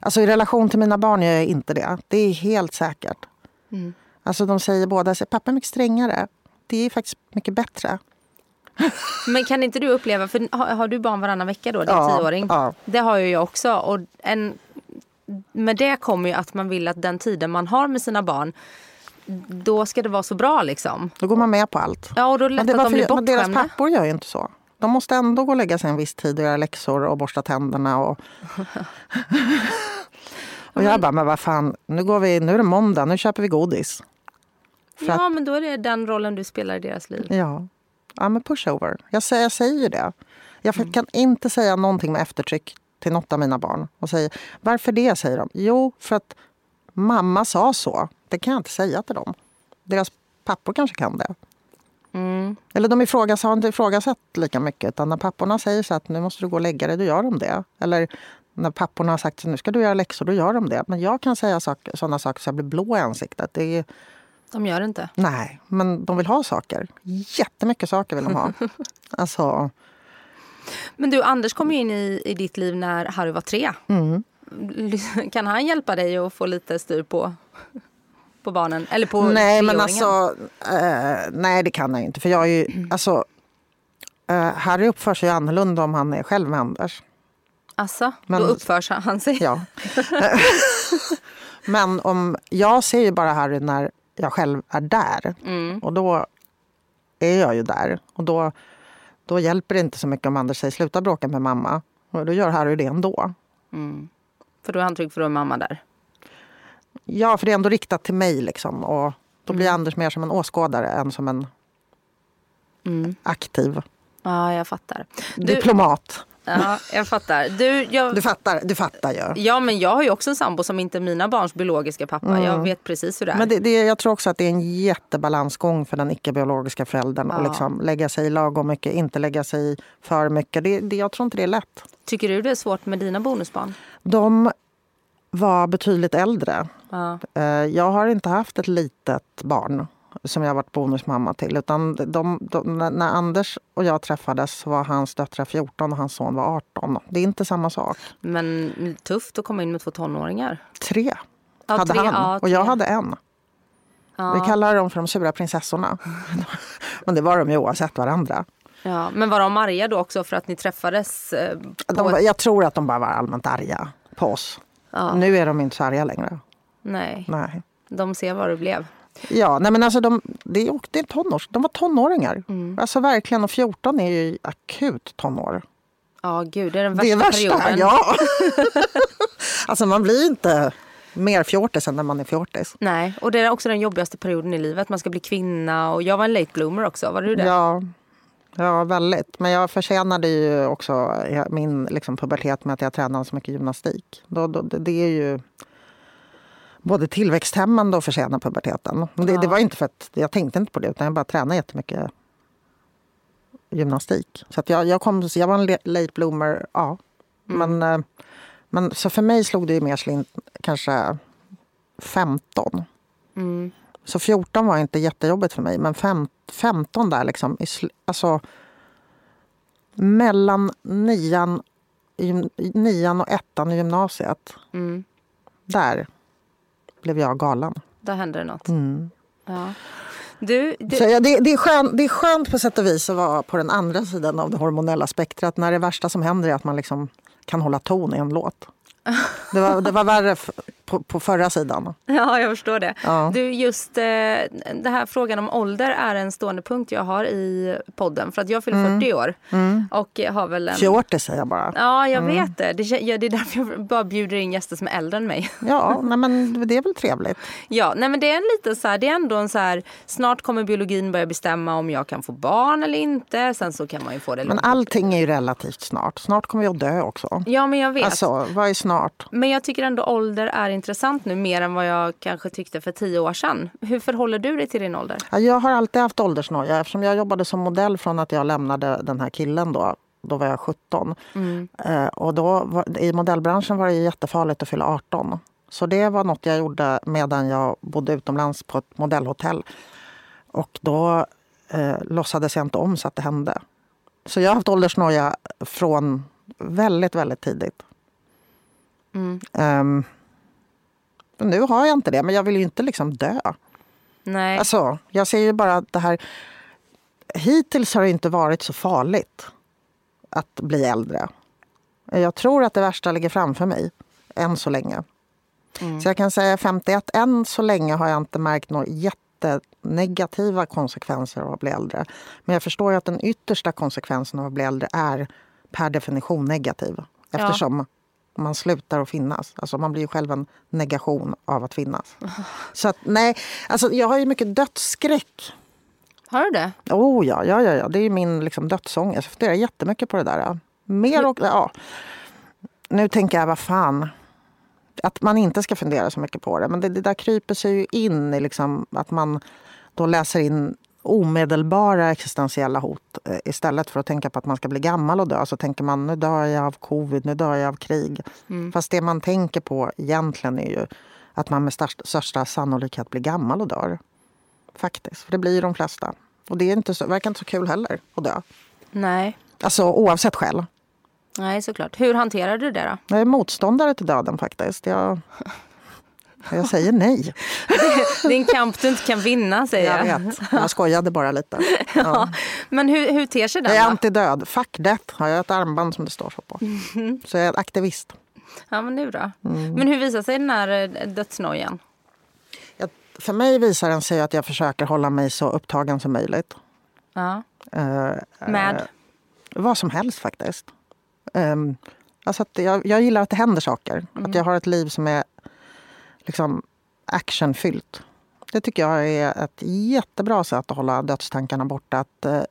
[SPEAKER 3] Alltså i relation till mina barn gör jag inte det. Det är helt säkert.
[SPEAKER 2] Mm.
[SPEAKER 3] Alltså de säger båda, så, pappa är mycket strängare. Det är faktiskt mycket bättre.
[SPEAKER 2] Men kan inte du uppleva, för har, har du barn varannan vecka då, din
[SPEAKER 3] Ja,
[SPEAKER 2] tioåring?
[SPEAKER 3] ja.
[SPEAKER 2] Det har ju jag också. Och en, med det kommer ju att man vill att den tiden man har med sina barn, då ska det vara så bra liksom.
[SPEAKER 3] Då går man med på allt.
[SPEAKER 2] Ja, och då är det
[SPEAKER 3] Men,
[SPEAKER 2] lätt
[SPEAKER 3] det,
[SPEAKER 2] att de blir
[SPEAKER 3] men deras
[SPEAKER 2] bortskämda.
[SPEAKER 3] pappor gör ju inte så. De måste ändå gå och lägga sig en viss tid och göra läxor och borsta tänderna. Och, [laughs] och jag bara, men vad fan, nu, går vi, nu är det måndag, nu köper vi godis.
[SPEAKER 2] Ja, men då är det den rollen du spelar i deras liv.
[SPEAKER 3] Ja, ja men pushover. Jag säger, jag säger ju det. Jag
[SPEAKER 2] Mm.
[SPEAKER 3] kan inte säga någonting med eftertryck till något av mina barn. Och säger, Varför det, säger de. Jo, för att mamma sa så. Det kan jag inte säga till dem. Deras pappor kanske kan det.
[SPEAKER 2] Mm.
[SPEAKER 3] Eller de ifrågas, har inte ifrågasatt lika mycket. Utan när papporna säger så att nu måste du gå och lägga dig, då gör de det. Eller när papporna har sagt att nu ska du göra läxor, då gör de det. Men jag kan säga sådana saker så jag blir blå i ansiktet. Det är,
[SPEAKER 2] De gör inte.
[SPEAKER 3] Nej, men de vill ha saker. Jättemycket saker vill de ha. [laughs] alltså,
[SPEAKER 2] Men du, Anders kom ju in i, i ditt liv när Harry var tre.
[SPEAKER 3] mm.
[SPEAKER 2] Kan han hjälpa dig att få lite styr på, på barnen? Eller på
[SPEAKER 3] Nej, men alltså... Eh, nej, det kan jag inte. För jag är ju... Alltså, eh, Harry uppför sig annorlunda om han är själv med Anders.
[SPEAKER 2] Alltså,
[SPEAKER 3] Men-
[SPEAKER 2] då uppför han sig.
[SPEAKER 3] Ja. [laughs] [laughs] men om, jag ser ju bara Harry när jag själv är där.
[SPEAKER 2] Mm.
[SPEAKER 3] Och då är jag ju där. Och då, då hjälper det inte så mycket om Anders säger sluta bråka med mamma. Och då gör Harry det ändå.
[SPEAKER 2] Mm. För då är han trygg för då är mamma där.
[SPEAKER 3] Ja, för det är ändå riktat till mig. Liksom. Och då blir Anders mer som en åskådare än som en
[SPEAKER 2] Mm.
[SPEAKER 3] aktiv
[SPEAKER 2] Ja, jag fattar. Du,
[SPEAKER 3] diplomat.
[SPEAKER 2] Ja, jag fattar. Du, jag,
[SPEAKER 3] Du fattar, du fattar ju.
[SPEAKER 2] ja, men jag har ju också en sambo som inte är mina barns biologiska pappa. Jag vet precis hur det är.
[SPEAKER 3] Men det, det, jag tror också att det är en jättebalansgång för den icke-biologiska föräldern.
[SPEAKER 2] Ja.
[SPEAKER 3] Att liksom lägga sig i lagom mycket, inte lägga sig i för mycket. Det, det, jag tror inte det är lätt.
[SPEAKER 2] Tycker du det är svårt med dina bonusbarn?
[SPEAKER 3] De var betydligt äldre.
[SPEAKER 2] Ja.
[SPEAKER 3] Eh, Jag har inte haft ett litet barn som jag varit bonusmamma till. Utan de, de, när- Anders och jag träffades var hans döttrar 14 och hans son var 18. Det är inte samma sak.
[SPEAKER 2] Men tufft att komma in med två tonåringar.
[SPEAKER 3] Tre
[SPEAKER 2] Ja,
[SPEAKER 3] hade
[SPEAKER 2] tre,
[SPEAKER 3] han
[SPEAKER 2] ja,
[SPEAKER 3] och jag hade en.
[SPEAKER 2] Ja.
[SPEAKER 3] Vi kallar dem för de sura prinsessorna. [laughs] Men det var de ju oavsett varandra.
[SPEAKER 2] Ja, men var de arga då också för att ni träffades? eh,
[SPEAKER 3] De,
[SPEAKER 2] ett...
[SPEAKER 3] jag tror att de bara var allmänt arga på oss.
[SPEAKER 2] Ja.
[SPEAKER 3] Nu är de inte så arga längre.
[SPEAKER 2] Nej,
[SPEAKER 3] Nej.
[SPEAKER 2] de ser vad det blev.
[SPEAKER 3] Ja, nej men alltså de, det, är, det är tonårs, de var tonåringar.
[SPEAKER 2] Mm.
[SPEAKER 3] Alltså verkligen, och 14 är ju akut tonår.
[SPEAKER 2] Ja, gud, det är den
[SPEAKER 3] det är
[SPEAKER 2] värsta
[SPEAKER 3] värsta,
[SPEAKER 2] perioden.
[SPEAKER 3] ja. [laughs] alltså man blir inte mer fjortis än när man är fjortis.
[SPEAKER 2] Nej, och det är också den jobbigaste perioden i livet. Man ska bli kvinna och jag var en late bloomer också. Var du det?
[SPEAKER 3] Ja, ja, väldigt. Men jag förtjänade ju också min liksom, pubertet med att jag tränade så mycket gymnastik. Då, då, det är ju både tillväxthämmande och förtjäna puberteten. Det,
[SPEAKER 2] Ja.
[SPEAKER 3] det var inte för att jag tänkte inte på det utan jag bara tränade jättemycket gymnastik. Så jag, jag, kom, jag var en late bloomer, ja. Men, eh, men så för mig slog det ju mer slint kanske 15.
[SPEAKER 2] Mm.
[SPEAKER 3] Så 14 var inte jättejobbigt för mig, men fem, 15 där liksom. I, alltså, mellan nian, nian och ettan i gymnasiet.
[SPEAKER 2] Mm.
[SPEAKER 3] Där blev jag galen.
[SPEAKER 2] Där hände det något.
[SPEAKER 3] Mm.
[SPEAKER 2] Ja. Du, du
[SPEAKER 3] Så ja, det, det, är skönt, det är skönt på sätt och vis att vara på den andra sidan av det hormonella spektrat. När det värsta som händer är att man liksom kan hålla ton i en låt. [laughs] Det var, det var värre på, på förra sidan.
[SPEAKER 2] Ja, jag förstår det.
[SPEAKER 3] Ja.
[SPEAKER 2] Du, just eh, det här frågan om ålder är en stående punkt jag har i podden. För att jag fyller 40 år. Och har väl en...
[SPEAKER 3] Fjortis säger jag bara.
[SPEAKER 2] Ja, jag vet det. Det, ja, det är därför jag [laughs] bara bjuder in gäster som är äldre än mig.
[SPEAKER 3] Ja, nej, men det är väl trevligt. [laughs]
[SPEAKER 2] Ja, nej men det är en liten så här, det är ändå en så här, snart kommer biologin börja bestämma om jag kan få barn eller inte. Sen så kan man ju få det
[SPEAKER 3] Men allting är ju relativt snart. Snart kommer jag dö också.
[SPEAKER 2] Ja, men jag vet.
[SPEAKER 3] Alltså, vad är snart?
[SPEAKER 2] Men jag tycker ändå ålder är intressant nu mer än vad jag kanske tyckte för tio år sedan. Hur förhåller du dig till din ålder?
[SPEAKER 3] Ja, Jag har alltid haft åldersnoja eftersom jag jobbade som modell från att jag lämnade den här killen då. Då var jag 17. Eh, och då var, I modellbranschen var det jättefarligt att fylla 18. Så det var något jag gjorde medan jag bodde utomlands på ett modellhotell. Och då eh, låtsades jag inte om så att det hände. Så jag har haft åldersnoja från väldigt, väldigt tidigt. Ehm, nu har jag inte det, men jag vill ju inte liksom dö.
[SPEAKER 2] Nej.
[SPEAKER 3] Alltså, jag ser ju bara att det här... Hittills har det inte varit så farligt att bli äldre. Jag tror att det värsta ligger framför mig, än så länge. Så jag kan säga 51, än så länge har jag inte märkt några jättenegativa konsekvenser av att bli äldre. Men jag förstår ju att den yttersta konsekvensen av att bli äldre är per definition negativ. Eftersom man slutar att finnas. Alltså man blir ju själv en negation av att finnas. Så att, nej, alltså jag har ju mycket dödsskräck.
[SPEAKER 2] Har du det?
[SPEAKER 3] Oh ja, ja, ja, ja. det är min liksom, dödsångest. Jag funderar jättemycket på det där. Mer och, ja. Nu tänker jag, vad fan. Att man inte ska fundera så mycket på det. Men det, det där kryper sig ju in i liksom, att man då läser in omedelbara existentiella hot eh, istället för att tänka på att man ska bli gammal och dö. Så tänker man, nu dör jag av covid, nu dör jag av krig. Fast det man tänker på egentligen är ju att man med största, största sannolikhet blir gammal och dör. Faktiskt, för det blir ju de flesta. Och det är inte så, verkar inte så kul heller att dö.
[SPEAKER 2] Nej.
[SPEAKER 3] Alltså oavsett skäl.
[SPEAKER 2] Nej, såklart. Hur hanterar du det då?
[SPEAKER 3] Jag är motståndare till döden faktiskt. Jag, [laughs] jag säger nej.
[SPEAKER 2] Det är en kamp du inte kan vinna, säger jag.
[SPEAKER 3] Jag vet. Jag skojade bara lite. [laughs] Ja.
[SPEAKER 2] Men hur, hur ter sig den
[SPEAKER 3] Jag är antidöd. Fuck death har jag ett armband som det står så på. Så jag är aktivist.
[SPEAKER 2] Ja, men det är bra.
[SPEAKER 3] Mm.
[SPEAKER 2] Men hur visar sig den här eh, dödsnojan?
[SPEAKER 3] För mig visar den sig att jag försöker hålla mig så upptagen som möjligt.
[SPEAKER 2] Ja.
[SPEAKER 3] Eh,
[SPEAKER 2] Med?
[SPEAKER 3] Vad som helst faktiskt. Um, alltså jag, jag gillar att det händer saker. Att jag har ett liv som är liksom actionfyllt. Det tycker jag är ett jättebra sätt att hålla dödstankarna borta. Att eh,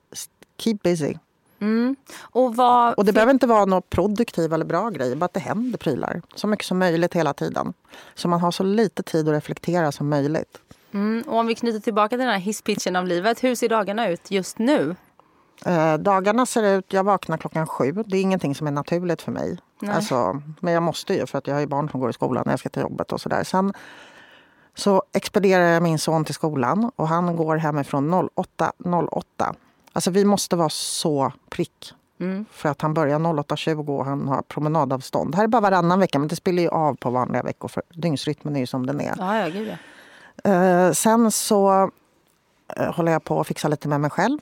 [SPEAKER 3] keep busy.
[SPEAKER 2] Mm. Och vad...
[SPEAKER 3] Och det behöver inte vara något produktiv eller bra grej, bara att det händer prylar. Så mycket som möjligt hela tiden. Så man har så lite tid att reflektera som möjligt.
[SPEAKER 2] Mm. Och om vi knyter tillbaka till den här hisspitchen av livet. Hur ser dagarna ut just nu?
[SPEAKER 3] Eh, dagarna ser ut, jag vaknar klockan sju. Det är ingenting som är naturligt för mig.
[SPEAKER 2] Nej.
[SPEAKER 3] Alltså, men jag måste ju för att jag har ju barn som går i skolan när jag ska till jobbet och sådär. Sen så expedierar jag min son till skolan och han går hemifrån 08.08. Alltså vi måste vara så prick.
[SPEAKER 2] Mm.
[SPEAKER 3] För att han börjar 08.20 och han har promenadavstånd. Det här är bara varannan vecka men det spelar ju av på vanliga veckor för dygnsrytmen är ju som den är.
[SPEAKER 2] Ja, ja, gud ja.
[SPEAKER 3] Eh, sen så eh, håller jag på att fixa lite med mig själv.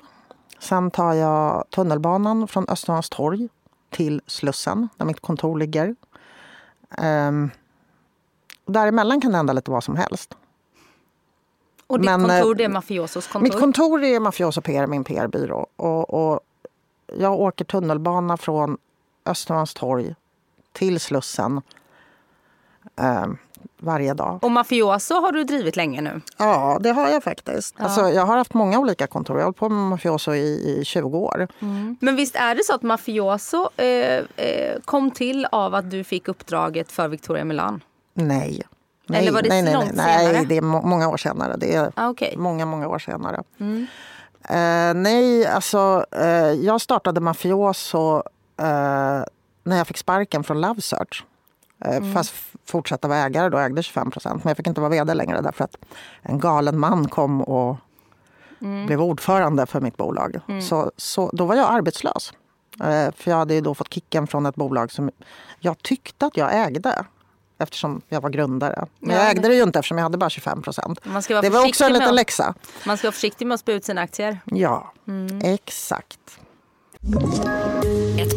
[SPEAKER 3] Sen tar jag tunnelbanan från Östermalmstorg till Slussen, där mitt kontor ligger. Um, däremellan kan det hända lite vad som helst.
[SPEAKER 2] Och ditt
[SPEAKER 3] Men,
[SPEAKER 2] kontor
[SPEAKER 3] eh,
[SPEAKER 2] det är mafiosos kontor?
[SPEAKER 3] Mitt kontor är Mafioso PR, min PR-byrå. Och, och jag åker tunnelbana från Östermalmstorg till Slussen eh, varje dag.
[SPEAKER 2] Och mafioso har du drivit länge nu?
[SPEAKER 3] Ja, det har jag faktiskt. Alltså, jag har haft många olika kontor. Jag har hållit på med Mafioso i, i 20 år.
[SPEAKER 2] Men visst är det så att mafioso eh, eh, kom till av att du fick uppdraget för Victoria Milan?
[SPEAKER 3] Nej. Nej,
[SPEAKER 2] Eller var det
[SPEAKER 3] nej, nej, nej,
[SPEAKER 2] senare?
[SPEAKER 3] nej, det är må- många år senare. Det är
[SPEAKER 2] Ah, okej.
[SPEAKER 3] många, många år senare. Eh, nej, alltså eh, jag startade Mafioso eh, när jag fick sparken från Love Search. Eh, Fast f- fortsatte vara ägare då, ägde 25 procent. Men jag fick inte vara vd längre därför att en galen man kom och blev ordförande för mitt bolag. Så, så då var jag arbetslös. Eh, för jag hade ju då fått kicken från ett bolag som jag tyckte att jag ägde. Eftersom jag var grundare. Men
[SPEAKER 2] Ja,
[SPEAKER 3] jag ägde det- ju inte eftersom jag hade bara 25 procent. Det var också en liten
[SPEAKER 2] att-
[SPEAKER 3] läxa.
[SPEAKER 2] Man ska vara försiktig med att spä ut sina aktier.
[SPEAKER 3] Ja, exakt.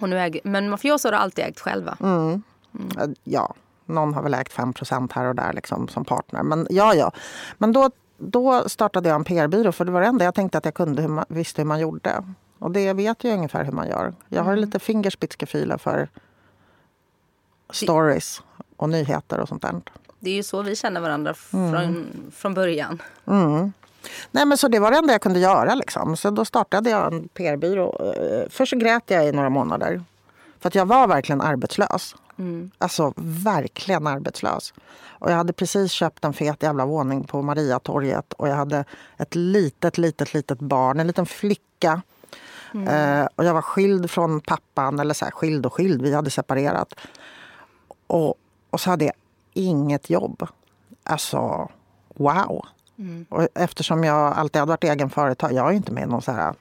[SPEAKER 2] Och nu äger, men mafioso har alltid ägt själv va?
[SPEAKER 3] Eh, Ja, någon har väl ägt 5% här och där liksom, som partner. Men ja, ja. Men då, då startade jag en PR-byrå för det var det enda jag tänkte att jag kunde, hur man, visste hur man gjorde. Och det vet jag ungefär hur man gör. Jag har lite fingerspitzgefühle för stories och nyheter och sånt där.
[SPEAKER 2] Det är ju så vi känner varandra från, från början.
[SPEAKER 3] Nej, men så det var det enda jag kunde göra. Liksom. Så då startade jag en PR-byrå. Eh, Först så grät jag i några månader. För att jag var verkligen arbetslös. Alltså verkligen arbetslös. Och jag hade precis köpt en fet jävla våning på Mariatorget. Och jag hade ett litet, litet, litet barn. En liten flicka. Eh, och jag var skild från pappan. Eller så här, skild och skild. Vi hade separerat. Och, och så hade jag inget jobb. Alltså, wow. Och eftersom jag alltid hade varit egen företag, jag är ju inte med i någon så här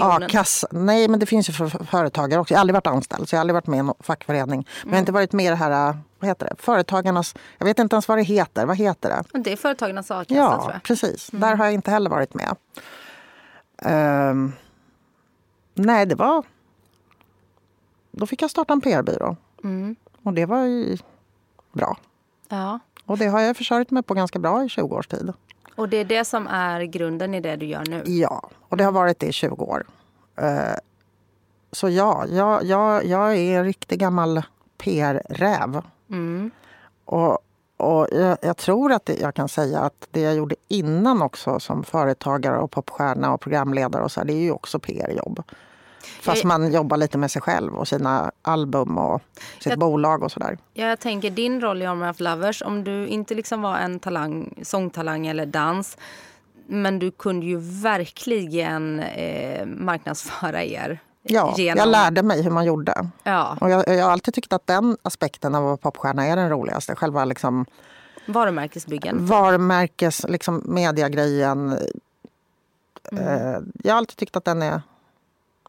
[SPEAKER 3] a-kassa. Nej, men det finns ju för för företagare också. Jag har aldrig varit anställd, så jag har aldrig varit med i någon fackförening. Men jag har inte varit med i det här, vad heter det, företagarnas, jag vet inte ens vad det heter. Vad heter det?
[SPEAKER 2] Det är företagarnas a-kassa tror
[SPEAKER 3] Ja,
[SPEAKER 2] jag.
[SPEAKER 3] precis. Där har jag inte heller varit med. Ehm, nej, det var... Då fick jag starta en PR-byrå. Och det var ju bra.
[SPEAKER 2] Ja.
[SPEAKER 3] Och det har jag försörjt mig på ganska bra i 20 års tid.
[SPEAKER 2] Och det är det som är grunden i det du gör nu.
[SPEAKER 3] Ja, och det har varit det i 20 år. Eh, Så ja, jag, jag, jag är en riktig gammal PR-räv. Och, och jag, jag tror att det, jag kan säga att det jag gjorde innan också som företagare och popstjärna och programledare och så här, det är ju också PR-jobb. Fast
[SPEAKER 2] Jag-
[SPEAKER 3] man jobbar lite med sig själv och sina album och sitt
[SPEAKER 2] Jag-
[SPEAKER 3] bolag och sådär.
[SPEAKER 2] Ja, jag tänker din roll i Army of Lovers, om du inte liksom var en talang, sångtalang eller dans, men du kunde ju verkligen eh, marknadsföra er.
[SPEAKER 3] Ja,
[SPEAKER 2] genom-
[SPEAKER 3] jag lärde mig hur man gjorde.
[SPEAKER 2] Ja,
[SPEAKER 3] Och jag, jag har alltid tyckt att den aspekten av att vara popstjärna är den roligaste. Själva liksom
[SPEAKER 2] varumärkesbyggen.
[SPEAKER 3] varumärkes, liksom mediagrejen. Eh, jag har alltid tyckt att den är,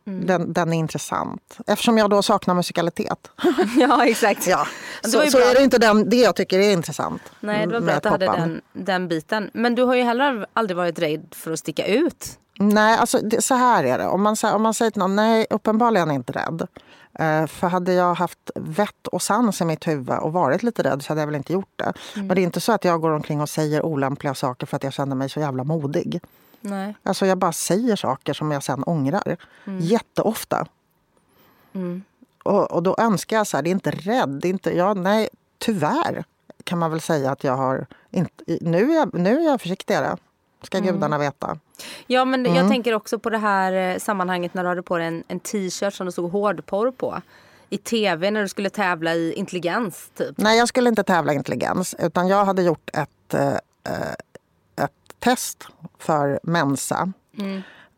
[SPEAKER 3] den, den är intressant. Eftersom jag då saknar musikalitet. [laughs]
[SPEAKER 2] ja, exakt.
[SPEAKER 3] Ja. Så, så är det inte den, det jag tycker är intressant.
[SPEAKER 2] Nej, det var bra att du hade den, den biten. Men du har ju heller aldrig varit rädd för att sticka ut.
[SPEAKER 3] Nej, alltså det, så här är det. Om man, om man säger till någon, nej uppenbarligen inte rädd. Eh, för hade jag haft vett och sans i mitt huvud och varit lite rädd så hade jag väl inte gjort det. Men det är inte så att jag går omkring och säger olämpliga saker för att jag känner mig så jävla modig.
[SPEAKER 2] Nej.
[SPEAKER 3] Alltså jag bara säger saker som jag sen ångrar. Jätteofta. Och, och då önskar jag så här, det är inte rädd. Det är inte, ja, nej, tyvärr kan man väl säga att jag har... Inte, nu, är jag, nu är jag försiktigare. Ska gudarna veta.
[SPEAKER 2] Ja, men jag tänker också på det här eh, sammanhanget när du hade på dig en, en t-shirt som det stod hårdporr på. I tv när du skulle tävla i intelligens typ.
[SPEAKER 3] Nej, jag skulle inte tävla i intelligens. Utan jag hade gjort ett... Eh, IQ-test för Mensa.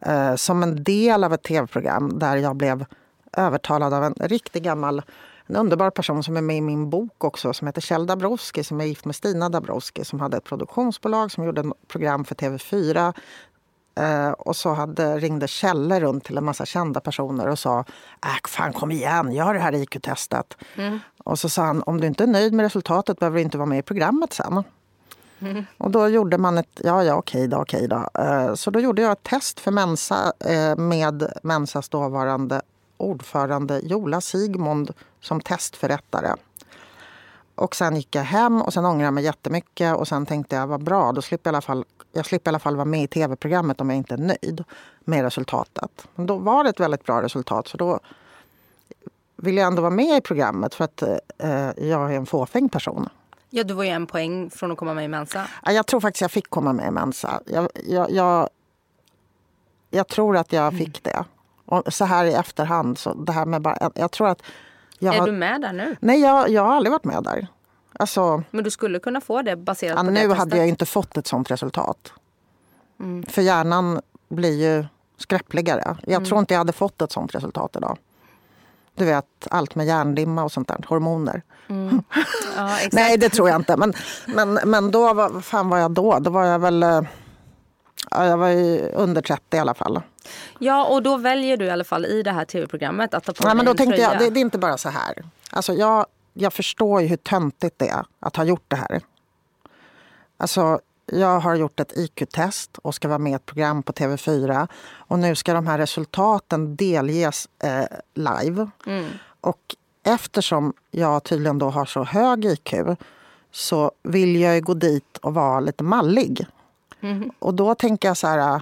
[SPEAKER 3] Eh, som en del av ett tv-program där jag blev övertalad av en riktigt gammal en underbar person som är med i min bok också som heter Kjell Dabrowski som är gift med Stina Dabrowski som hade ett produktionsbolag som gjorde ett program för TV4 Eh, och så hade, ringde Kjelle runt till en massa kända personer och sa äh, fan kom igen, gör det här IQ-testet. Och så sa han, om du inte är nöjd med resultatet behöver du inte vara med i programmet sen. Och då gjorde man ett, ja ja okej då, okej då. Eh, så då gjorde jag ett test för Mensa eh, med Mensas dåvarande ordförande Jola Sigmund som testförrättare. Och sen gick jag hem och sen ångrade jag mig jättemycket och sen tänkte jag vad bra, då slipper jag, i alla fall, jag slipper i alla fall vara med i tv-programmet om jag inte är nöjd med resultatet. Men då var det ett väldigt bra resultat så då vill jag ändå vara med i programmet för att eh, eh jag är en fåfäng person.
[SPEAKER 2] Ja, du var ju en poäng från att komma med i Mensa.
[SPEAKER 3] Ja, Jag tror faktiskt jag fick komma med i Mensa. Jag, jag, jag, jag tror att jag fick det. Och så här i efterhand, så det här med bara, jag, tror att... Jag
[SPEAKER 2] Är
[SPEAKER 3] har,
[SPEAKER 2] du med där nu?
[SPEAKER 3] Nej, jag, jag har aldrig varit med där. Alltså,
[SPEAKER 2] Men du skulle kunna få det baserat
[SPEAKER 3] ja,
[SPEAKER 2] på det
[SPEAKER 3] nu
[SPEAKER 2] testet.
[SPEAKER 3] hade jag inte fått ett sånt resultat. För hjärnan blir ju skräppligare. Jag tror inte jag hade fått ett sånt resultat idag. Du vet, allt med hjärndimma och sånt där. Hormoner. [laughs]
[SPEAKER 2] Ja, exakt.
[SPEAKER 3] Nej, det tror jag inte. Men, men, men då, vad fan var jag då? Då var jag väl... eh, Ja, jag var ju under 30 i alla fall.
[SPEAKER 2] Ja, och då väljer du i alla fall i det här tv-programmet att ta på dig
[SPEAKER 3] men då
[SPEAKER 2] en
[SPEAKER 3] tänkte
[SPEAKER 2] tröja.
[SPEAKER 3] jag, det, det är inte bara så här. Alltså jag, jag förstår ju hur töntigt det är att ha gjort det här. Alltså, jag har gjort ett IQ-test och ska vara med i ett program på TV4. Och nu ska de här resultaten delges eh, live. Och eftersom jag tydligen då har så hög IQ så vill jag ju gå dit och vara lite mallig. Och då tänker jag så här,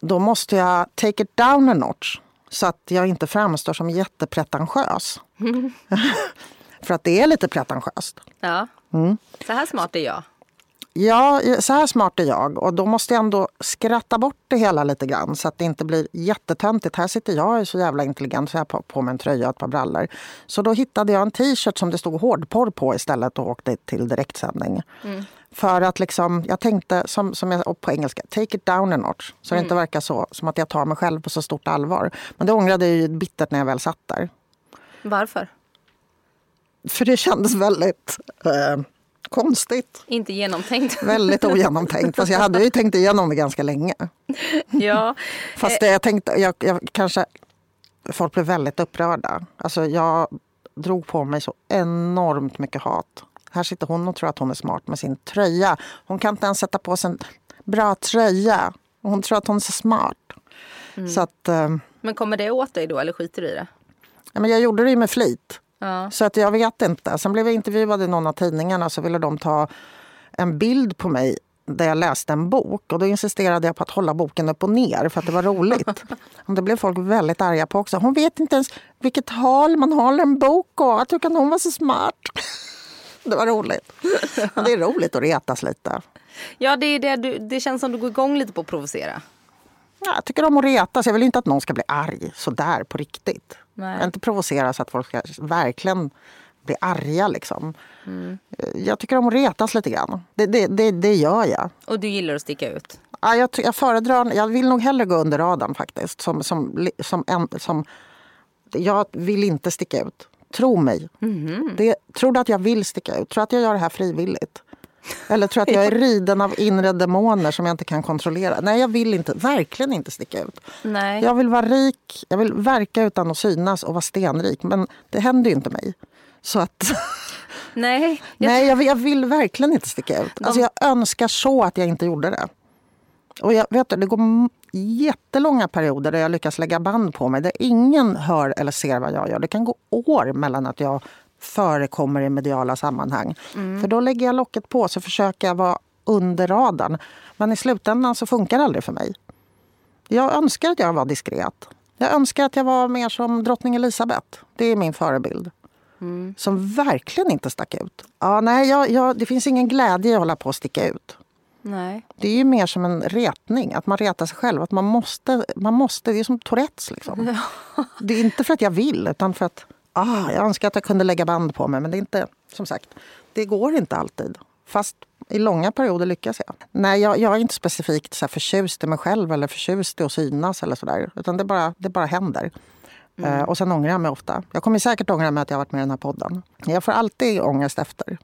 [SPEAKER 3] då måste jag take it down a notch. Så att jag inte framstår som jättepretentiös. [laughs] För att det är lite pretentiöst.
[SPEAKER 2] Ja.
[SPEAKER 3] Mm.
[SPEAKER 2] Så här smart är jag.
[SPEAKER 3] Ja, så här smart är jag. Och då måste jag ändå skratta bort det hela lite grann så att det inte blir jättetöntigt. Här sitter jag och är så jävla intelligent så jag har på- på mig en tröja och ett par brallor. Så då hittade jag en t-shirt som det stod hårdporr på istället och åkte till direktsändning. För att liksom, jag tänkte, som, som jag, på engelska, take it down a notch. Så det inte verkar så, som att jag tar mig själv på så stort allvar. Men det ångrade jag ju bittert när jag väl satt där.
[SPEAKER 2] Varför?
[SPEAKER 3] För det kändes väldigt eh, konstigt.
[SPEAKER 2] Inte genomtänkt. [laughs]
[SPEAKER 3] Väldigt ogenomtänkt. Fast jag hade ju tänkt igenom det ganska länge.
[SPEAKER 2] ja.
[SPEAKER 3] Fast det, jag tänkte, jag, jag kanske... Folk blev väldigt upprörda. Alltså jag drog på mig så enormt mycket hat. Här sitter hon och tror att hon är smart med sin tröja. Hon kan inte ens sätta på sig en bra tröja. Hon tror att hon är så smart. Så att, eh,
[SPEAKER 2] Men kommer det åt dig då eller skiter du i det?
[SPEAKER 3] ja, men jag gjorde det ju med flit.
[SPEAKER 2] Ja.
[SPEAKER 3] Så att jag vet inte. Sen blev jag intervjuad i någon av tidningarna så ville de ta en bild på mig där jag läste en bok. Och då insisterade jag på att hålla boken upp och ner för att det var roligt. [laughs] Och det blev folk väldigt arga på också. Hon vet inte ens vilket håll man håller en bok åt. Hur kan hon vara så smart? [laughs] Det var roligt. Och det är roligt att retas lite.
[SPEAKER 2] Ja, det, är det, du, det känns som du går igång lite på att provocera.
[SPEAKER 3] Ja, Jag tycker om att retas. Jag vill inte att någon ska bli arg sådär på riktigt.
[SPEAKER 2] Nej.
[SPEAKER 3] Inte provocera så att folk ska verkligen bli arga. Liksom. Jag tycker om att retas lite grann. Det, det, det, det gör jag.
[SPEAKER 2] Och du gillar att sticka ut.
[SPEAKER 3] Ja, jag, jag föredrar, jag vill nog hellre gå under radarn faktiskt. Som, som, som en, som, jag vill inte sticka ut. Tro mig. Det, tror du att jag vill sticka ut? Tror du att jag gör det här frivilligt? Eller tror att jag är riden av inre demoner som jag inte kan kontrollera? Nej, jag vill inte, verkligen inte sticka ut.
[SPEAKER 2] Nej.
[SPEAKER 3] Jag vill vara rik, jag vill verka utan att synas och vara stenrik. Men det händer ju inte mig. Så att, [laughs]
[SPEAKER 2] Nej. Jag,
[SPEAKER 3] nej, jag vill, jag vill verkligen inte sticka ut. Alltså, jag önskar så att jag inte gjorde det. Och jag vet du, det går jättelånga perioder där jag lyckas lägga band på mig där ingen hör eller ser vad jag gör. Det kan gå år mellan att jag förekommer i mediala sammanhang. För då lägger jag locket på så försöker jag vara under radarn. Men i slutändan så funkar det aldrig för mig. Jag önskar att jag var diskret. Jag önskar att jag var mer som drottning Elisabeth. Det är min förebild. Som verkligen inte stack ut. Ja, nej, jag, jag, det finns ingen glädje i att hålla på att sticka ut.
[SPEAKER 2] nej.
[SPEAKER 3] Det är ju mer som en retning, att man retar sig själv. Att man måste, man måste, det är som Tourettes. Liksom. [laughs] Det är inte för att jag vill, utan för att ah, jag önskar att jag kunde lägga band på mig. Men det är inte, som sagt, det går inte alltid. Fast I långa perioder lyckas jag. Nej, jag, jag är inte specifikt så här förtjust i mig själv eller förtjust i att synas eller sådär. Utan det bara, det bara händer. Eh, och sen ångrar jag mig ofta. Jag kommer säkert ångra mig att jag har varit med i den här podden. Jag får alltid ångest efter.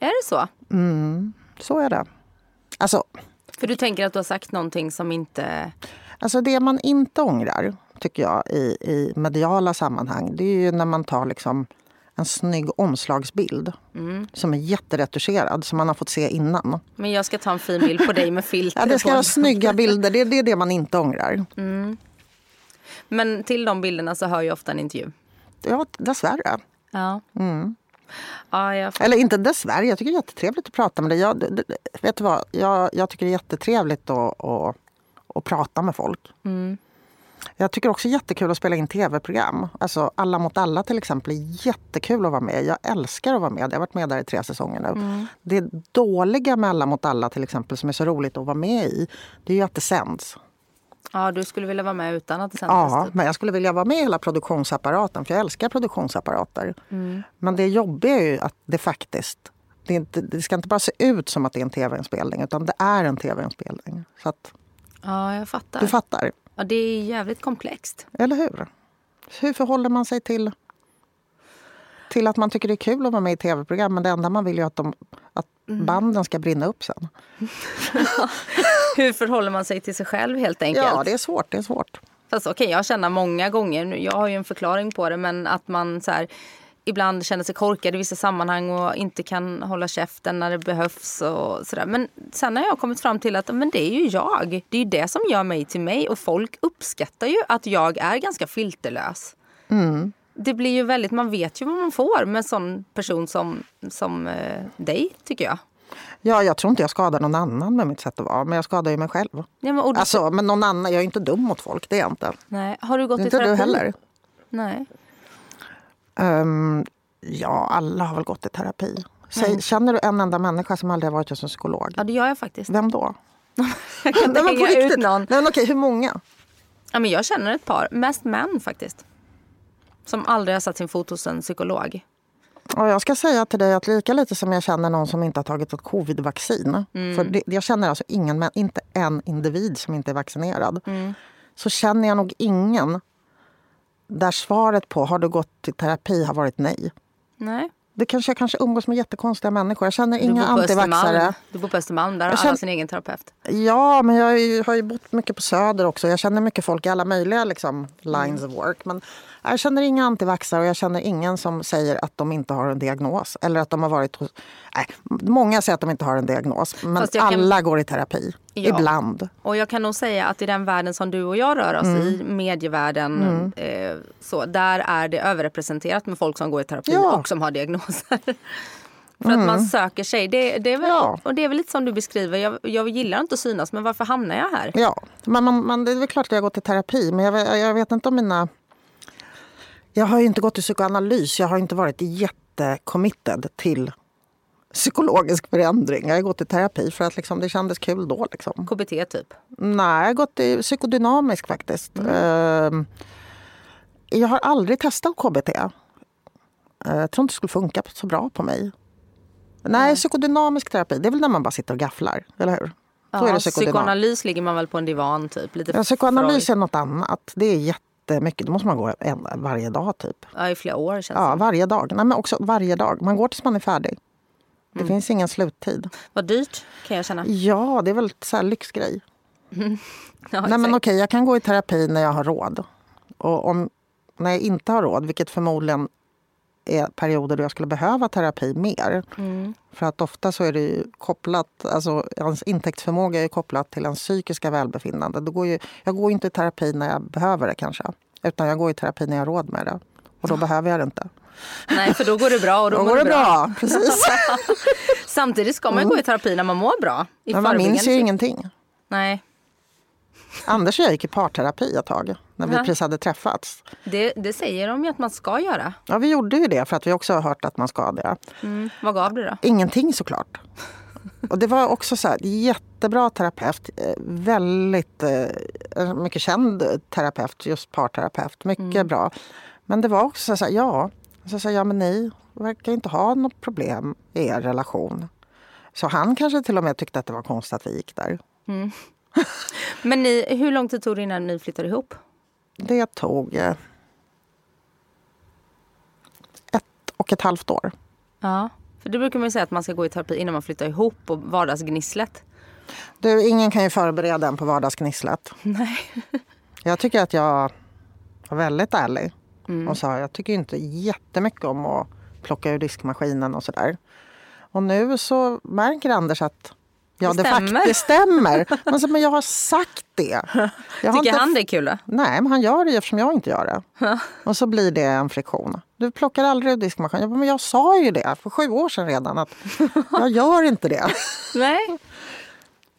[SPEAKER 2] Är det så?
[SPEAKER 3] Så är det. Alltså,
[SPEAKER 2] För du tänker att du har sagt någonting som inte...
[SPEAKER 3] Alltså det man inte ångrar, tycker jag, i, i mediala sammanhang det är ju när man tar liksom en snygg omslagsbild som är jätteretuscherad, som man har fått se innan.
[SPEAKER 2] Men jag ska ta en fin bild på dig med filter
[SPEAKER 3] Ja, det ska vara snygga bilder, det, det är det man inte ångrar.
[SPEAKER 2] Men till de bilderna så hör ju ofta en intervju.
[SPEAKER 3] Ja, dessvärre.
[SPEAKER 2] Ja.
[SPEAKER 3] Mm.
[SPEAKER 2] Ja, jag...
[SPEAKER 3] Eller inte dessvärre, jag tycker det är jättetrevligt att prata med dig. Jag, vet du vad, jag, jag tycker det är jättetrevligt att, att, att prata med folk. Jag tycker också jättekul att spela in tv-program. Alltså Alla mot alla till exempel är jättekul att vara med. Jag älskar att vara med. Jag har varit med där i tre säsonger nu. Det dåliga med Alla mot alla till exempel som är så roligt att vara med i, det är ju att det sänds.
[SPEAKER 2] ja, du skulle vilja vara med utan att det sändes?
[SPEAKER 3] Ja,
[SPEAKER 2] typ.
[SPEAKER 3] men jag skulle vilja vara med i hela produktionsapparaten för jag älskar produktionsapparater. Men det jobbiga är ju att det faktiskt det, inte, det ska inte bara se ut som att det är en tv-inspelning utan det är en tv-inspelning. Så att
[SPEAKER 2] ja, jag fattar.
[SPEAKER 3] du fattar,
[SPEAKER 2] Ja, det är jävligt komplext.
[SPEAKER 3] eller hur? Hur förhåller man sig till, till att man tycker det är kul att vara med i tv-program men det enda man vill är att, de, att banden ska brinna upp sen. [laughs]
[SPEAKER 2] Hur förhåller man sig till sig själv helt enkelt?
[SPEAKER 3] Ja, det är svårt. Det är svårt.
[SPEAKER 2] Fast okej, jag känner många gånger, jag har ju en förklaring på det, men att man så här, ibland känner sig korkad i vissa sammanhang och inte kan hålla käften när det behövs och sådär. Men sen har jag kommit fram till att men det är ju jag. Det är ju det som gör mig till mig och folk uppskattar ju att jag är ganska filterlös. Det blir ju väldigt, man vet ju vad man får med en sån person som, som eh, dig, tycker jag.
[SPEAKER 3] Ja, jag tror inte jag skadar någon annan med mitt sätt att vara, men jag skadar ju mig själv.
[SPEAKER 2] Ja, men, du,
[SPEAKER 3] Alltså, men någon annan, jag är inte dum mot folk, det är jag inte.
[SPEAKER 2] nej, har du gått
[SPEAKER 3] Det är
[SPEAKER 2] i
[SPEAKER 3] inte
[SPEAKER 2] terapi?
[SPEAKER 3] du heller.
[SPEAKER 2] Nej.
[SPEAKER 3] Ehm, ja, alla har väl gått i terapi. Säg, Känner du en enda människa som aldrig har varit hos en psykolog?
[SPEAKER 2] Ja, det gör jag faktiskt.
[SPEAKER 3] Vem då? [laughs]
[SPEAKER 2] Jag kan inte [laughs]
[SPEAKER 3] Nej,
[SPEAKER 2] hänga ut någon.
[SPEAKER 3] Nej, men okej, hur många?
[SPEAKER 2] Ja, men jag känner ett par, mest män faktiskt. Som aldrig har satt sin fot hos en psykolog.
[SPEAKER 3] Och jag ska säga till dig att lika lite som jag känner någon som inte har tagit ett covidvaccin. För det, jag känner alltså ingen, men inte en individ som inte är vaccinerad. Så känner jag nog ingen där svaret på har du gått i terapi har varit nej.
[SPEAKER 2] Nej.
[SPEAKER 3] Det kanske jag kanske umgås med jättekonstiga människor. Jag känner inga antivaxare.
[SPEAKER 2] Du bor på Östermalm, där har
[SPEAKER 3] Jag
[SPEAKER 2] alla
[SPEAKER 3] känner-
[SPEAKER 2] sin egen terapeut.
[SPEAKER 3] Ja, men jag har ju, bott mycket på Söder också. Jag känner mycket folk i alla möjliga liksom, lines of work. Men jag känner inga antivaxare och jag känner ingen som säger att de inte har en diagnos. Eller att de har varit hos... Nej, många säger att de inte har en diagnos. Men
[SPEAKER 2] jag kan-
[SPEAKER 3] alla går i terapi.
[SPEAKER 2] Ja.
[SPEAKER 3] Ibland.
[SPEAKER 2] Och jag kan nog säga att i den världen som du och jag rör oss
[SPEAKER 3] Mm.
[SPEAKER 2] i, medievärlden, eh, så, där är det överrepresenterat med folk som går i terapi
[SPEAKER 3] Ja.
[SPEAKER 2] och som har diagnoser. [laughs] För att man söker sig. Det, det, är väl,
[SPEAKER 3] Ja.
[SPEAKER 2] och det är väl lite som du beskriver. Jag, jag gillar inte att synas, men varför hamnar jag här?
[SPEAKER 3] Ja, men man, man, det är väl klart att jag gått i terapi. Men jag, jag vet inte om mina... Jag har ju inte gått i psykoanalys. Jag har inte varit jättecommitted till psykologisk förändring. Jag har gått i terapi för att liksom, det kändes kul då. Liksom.
[SPEAKER 2] KBT typ.
[SPEAKER 3] Nej, jag har gått i psykodynamisk faktiskt. Ehm, Jag har aldrig testat KBT. Eh, Jag tror inte det skulle funka så bra på mig. Nej, psykodynamisk terapi, det är väl när man bara sitter och gafflar, eller hur? Så är
[SPEAKER 2] Ja, psykoanalys ligger man väl på en divan typ. Lite
[SPEAKER 3] Ja, psykoanalys är något annat. Det är jättemycket. Då måste man gå en, varje dag typ.
[SPEAKER 2] Ja, i flera år känns
[SPEAKER 3] Ja, varje dag. Nej, men också varje dag. Man går tills man är färdig. Det
[SPEAKER 2] Mm.
[SPEAKER 3] finns ingen sluttid.
[SPEAKER 2] Vad dyrt kan jag känna.
[SPEAKER 3] Ja, det är väl så här lyxgrej. [laughs]
[SPEAKER 2] Ja,
[SPEAKER 3] Nej, men okej, jag kan gå i terapi när jag har råd. Och om, när jag inte har råd, vilket förmodligen är perioder då jag skulle behöva terapi mer.
[SPEAKER 2] Mm.
[SPEAKER 3] För att ofta så är det ju kopplat, alltså ens intäktsförmåga är kopplat till ens psykiska välbefinnande. Då går ju, jag går inte i terapi när jag behöver det kanske. Utan jag går i terapi när jag har råd med det. Och då behöver jag det inte.
[SPEAKER 2] Nej, för då går det bra och då,
[SPEAKER 3] Då
[SPEAKER 2] mår
[SPEAKER 3] går det bra, [laughs] precis.
[SPEAKER 2] Samtidigt ska man ju gå i terapi när man mår bra. I
[SPEAKER 3] Men man minns ju ingenting.
[SPEAKER 2] Nej,
[SPEAKER 3] Anders och jag gick i parterapi ett tag. När vi
[SPEAKER 2] Ja.
[SPEAKER 3] precis hade träffats.
[SPEAKER 2] det, det säger de ju att man ska göra.
[SPEAKER 3] Ja, vi gjorde ju det för att vi också har hört att man ska det.
[SPEAKER 2] Mm. Vad gav det då?
[SPEAKER 3] Ingenting såklart. Och det var också så här, jättebra terapeut. eh, Väldigt eh, mycket känd terapeut, just parterapeut. Mycket bra. Men det var också så här, ja. Så sa ja men ni verkar inte ha något problem i er relation. Så han kanske till och med tyckte att det var konstigt att vi gick där.
[SPEAKER 2] Men ni, hur lång tid tog det innan ni flyttade ihop?
[SPEAKER 3] Det tog eh, ett och ett halvt år.
[SPEAKER 2] Ja. För det brukar man säga att man ska gå i terapi innan man flyttar ihop och vardagsgnisslet.
[SPEAKER 3] Du, ingen kan ju förbereda en på vardagsgnisslet.
[SPEAKER 2] Nej. [laughs]
[SPEAKER 3] Jag tycker att jag var väldigt ärlig och sa jag tycker inte jättemycket om att plocka ur diskmaskinen och sådär. Och nu så märker Anders att ja,
[SPEAKER 2] Det
[SPEAKER 3] det,
[SPEAKER 2] stämmer.
[SPEAKER 3] faktiskt stämmer. Men, så, men jag har sagt det. [laughs] Jag
[SPEAKER 2] Tycker
[SPEAKER 3] inte
[SPEAKER 2] han det är kul då?
[SPEAKER 3] Nej, men han gör det eftersom jag inte gör det. Och så blir det en friktion. Du plockar aldrig ur diskmaskinen. Jag bara, Men jag sa ju det för sju år sedan redan att [laughs] jag gör inte det.
[SPEAKER 2] Nej.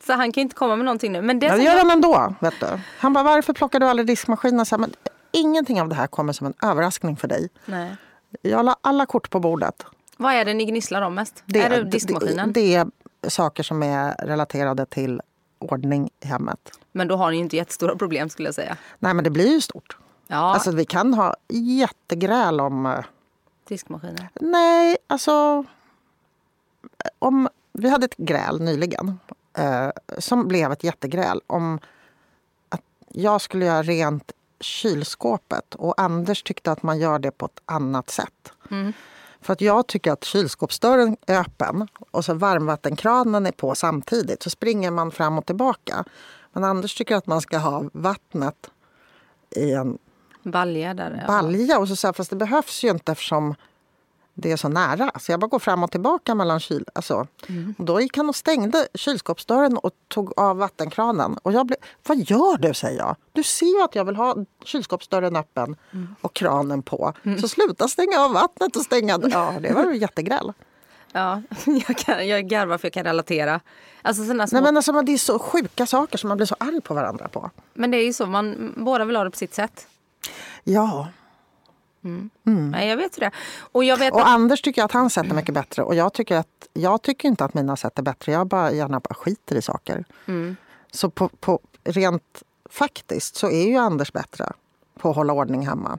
[SPEAKER 2] Så han kan inte komma med någonting nu. Men det
[SPEAKER 3] Ja, det gör han ändå. Vet du. Han bara, varför plockar du aldrig diskmaskinen? Så här, men ingenting av det här kommer som en överraskning för dig.
[SPEAKER 2] Nej.
[SPEAKER 3] Jag la alla kort på bordet.
[SPEAKER 2] Vad är det ni gnisslar om mest? är det diskmaskinen?
[SPEAKER 3] Det, det saker som är relaterade till ordning i hemmet.
[SPEAKER 2] Men då har ni inte jättestora problem skulle jag säga.
[SPEAKER 3] Nej, men det blir ju stort.
[SPEAKER 2] Ja,
[SPEAKER 3] Alltså, vi kan ha jättegräl om... eh,
[SPEAKER 2] diskmaskinen.
[SPEAKER 3] Nej, alltså... Om, vi hade ett gräl nyligen eh, som blev ett jättegräl om att jag skulle göra rent kylskåpet och Anders tyckte att man gör det på ett annat sätt. För att jag tycker att kylskåpsdörren är öppen och så varmvattenkranen är på samtidigt så springer man fram och tillbaka. Men Anders tycker att man ska ha vattnet i en
[SPEAKER 2] Balja där. ja.
[SPEAKER 3] balja. Och så jag, fast det behövs ju inte eftersom det är så nära. Så jag bara går fram och tillbaka mellan kyl... Alltså. Och då gick han och stängde kylskåpsdörren och tog av vattenkranen. Och jag blev, vad gör du? säger jag. Du ser ju att jag vill ha kylskåpsdörren öppen och kranen på. Så sluta stänga av vattnet och stänga... Ja, det var ju jättegräll. [laughs]
[SPEAKER 2] Ja, jag, kan, jag garvar för jag kan relatera. Alltså såna små,
[SPEAKER 3] Nej,
[SPEAKER 2] men...
[SPEAKER 3] men alltså, det är så sjuka saker som man blir så arg på varandra på.
[SPEAKER 2] det är ju så, man, båda vill ha det på sitt sätt.
[SPEAKER 3] Ja.
[SPEAKER 2] Nej, jag vet det. Och jag vet
[SPEAKER 3] Och
[SPEAKER 2] att,
[SPEAKER 3] Anders tycker att hans sätt är mycket bättre. Och jag tycker, att, jag tycker inte att mina sätt är bättre. Jag bara gärna bara skiter i saker. Så på, på, rent faktiskt så är ju Anders bättre på att hålla ordning hemma.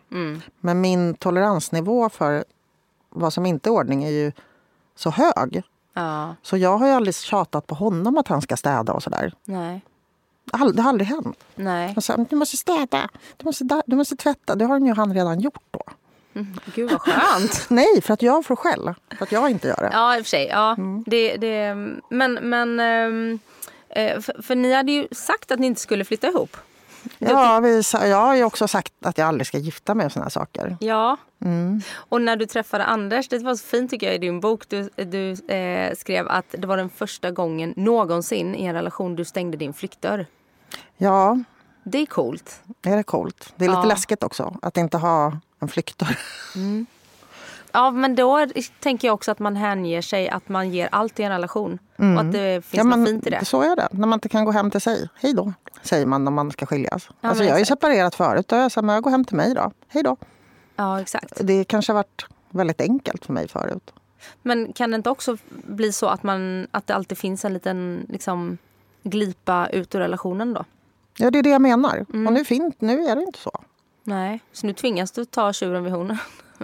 [SPEAKER 3] Men min toleransnivå för vad som inte är ordning är ju så hög.
[SPEAKER 2] ja,
[SPEAKER 3] Så jag har ju aldrig tjatat på honom att han ska städa och sådär.
[SPEAKER 2] nej,
[SPEAKER 3] All- Det har aldrig hänt.
[SPEAKER 2] nej.
[SPEAKER 3] Jag sa, du måste städa, du måste, du måste tvätta. Det har ju han redan gjort då.
[SPEAKER 2] Gud vad skönt. [laughs]
[SPEAKER 3] Nej, för att jag får skäll. För att jag inte gör det.
[SPEAKER 2] Ja, i och för sig. Ja, det, det, men men ehm, eh, för, för ni hade ju sagt att ni inte skulle flytta ihop.
[SPEAKER 3] Ja, vi, jag har ju också sagt att jag aldrig ska gifta mig och såna saker.
[SPEAKER 2] Ja. Och när du träffade Anders, det var så fint tycker jag i din bok. Du, du eh, skrev att det var den första gången någonsin i en relation du stängde din flyktdörr.
[SPEAKER 3] Ja,
[SPEAKER 2] Det är coolt.
[SPEAKER 3] det är det Det är lite
[SPEAKER 2] Ja.
[SPEAKER 3] läskigt också att inte ha en flyktdörr.
[SPEAKER 2] Ja, men då tänker jag också att man hänger sig, att man ger allt i en relation. Och att det finns
[SPEAKER 3] Ja,
[SPEAKER 2] något fint i det.
[SPEAKER 3] Så är det. När man inte kan gå hem till sig. Hej då, säger man när man ska skiljas.
[SPEAKER 2] Ja,
[SPEAKER 3] alltså, jag har ju separerat förut. Då jag sagt, men jag går hem till mig då. Hej då.
[SPEAKER 2] Ja, exakt.
[SPEAKER 3] Det kanske har varit väldigt enkelt för mig förut.
[SPEAKER 2] Men kan det inte också bli så att, man, att det alltid finns en liten liksom, glipa ut ur relationen då?
[SPEAKER 3] Ja, det är det jag menar.
[SPEAKER 2] Mm.
[SPEAKER 3] Och nu, fin- nu är det inte så.
[SPEAKER 2] Nej, så nu tvingas du ta tjuren vid hornen.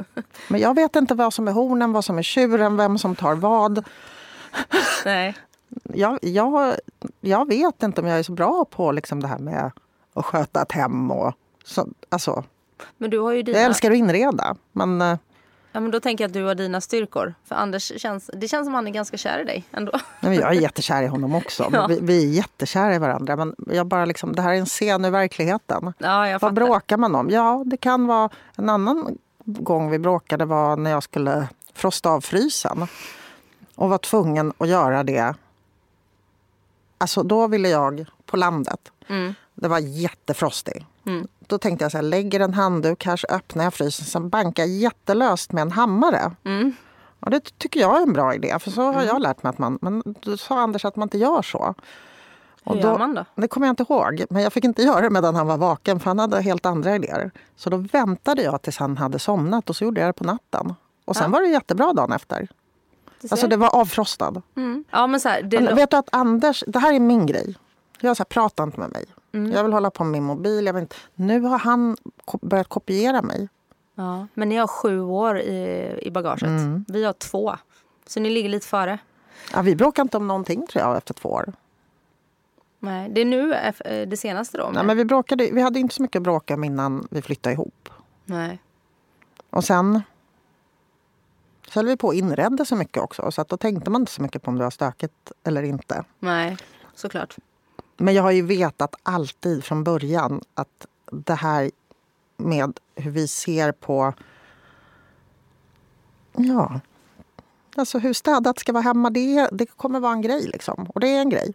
[SPEAKER 2] [laughs]
[SPEAKER 3] Men jag vet inte vad som är hornen, vad som är tjuren, vem som tar vad.
[SPEAKER 2] Nej. [laughs]
[SPEAKER 3] jag, jag, jag vet inte om jag är så bra på liksom det här med att sköta ett hem. Och så, alltså,
[SPEAKER 2] Men du har ju dina...
[SPEAKER 3] jag älskar att inreda, men eh,
[SPEAKER 2] Ja, men då tänker jag att du har dina styrkor. För Anders känns, det känns som han är ganska kär i dig ändå. [laughs]
[SPEAKER 3] nej, jag är jättekär i honom också.
[SPEAKER 2] Ja.
[SPEAKER 3] Vi, vi är jättekära i varandra. Men jag bara liksom, det här är en scen ur verkligheten.
[SPEAKER 2] Ja,
[SPEAKER 3] Vad
[SPEAKER 2] fattar.
[SPEAKER 3] bråkar man om? Ja, det kan vara... En annan gång vi bråkade var när jag skulle frosta av frysen. Och var tvungen att göra det. Alltså då ville jag på landet.
[SPEAKER 2] Mm.
[SPEAKER 3] Det var jättefrostigt. Då tänkte jag så här, lägger en handduk här så öppnar jag frysen. Sen bankar jag jättelöst med en hammare.
[SPEAKER 2] Mm.
[SPEAKER 3] Och det tycker jag är en bra idé. För så har jag lärt mig att man... Men då sa Anders att man inte gör så.
[SPEAKER 2] Hur
[SPEAKER 3] Och
[SPEAKER 2] gör
[SPEAKER 3] då-
[SPEAKER 2] man då?
[SPEAKER 3] Det kommer jag inte ihåg. Men jag fick inte göra det medan han var vaken för han hade helt andra idéer. Så då väntade jag tills han hade somnat och så gjorde jag det på natten. Och sen
[SPEAKER 2] Ja.
[SPEAKER 3] var det jättebra dagen efter. Alltså det var avfrostad.
[SPEAKER 2] mm. Ja, men så här, det
[SPEAKER 3] Men vet du att Anders, det här är min grej. Jag så här, prata inte med mig.
[SPEAKER 2] Mm.
[SPEAKER 3] Jag vill hålla på med min mobil. Jag vill inte. Nu har han börjat kopiera mig.
[SPEAKER 2] ja, men ni har sju år i, i bagaget.
[SPEAKER 3] Mm.
[SPEAKER 2] Vi har två. Så ni ligger lite före.
[SPEAKER 3] Ja, vi bråkar inte om någonting tror jag efter två år.
[SPEAKER 2] Nej, det är nu eh, det senaste då?
[SPEAKER 3] Nej, men vi, bråkade, vi hade inte så mycket att bråka om innan vi flyttade ihop.
[SPEAKER 2] Nej.
[SPEAKER 3] Och sen så höll vi på och inredde så mycket också. Så att då tänkte man inte så mycket på om det var stökigt eller inte.
[SPEAKER 2] Nej, såklart.
[SPEAKER 3] Men jag har ju vetat alltid från början att det här med hur vi ser på... Ja, alltså hur städat ska vara hemma, det, det kommer vara en grej. Liksom. Och det är en grej.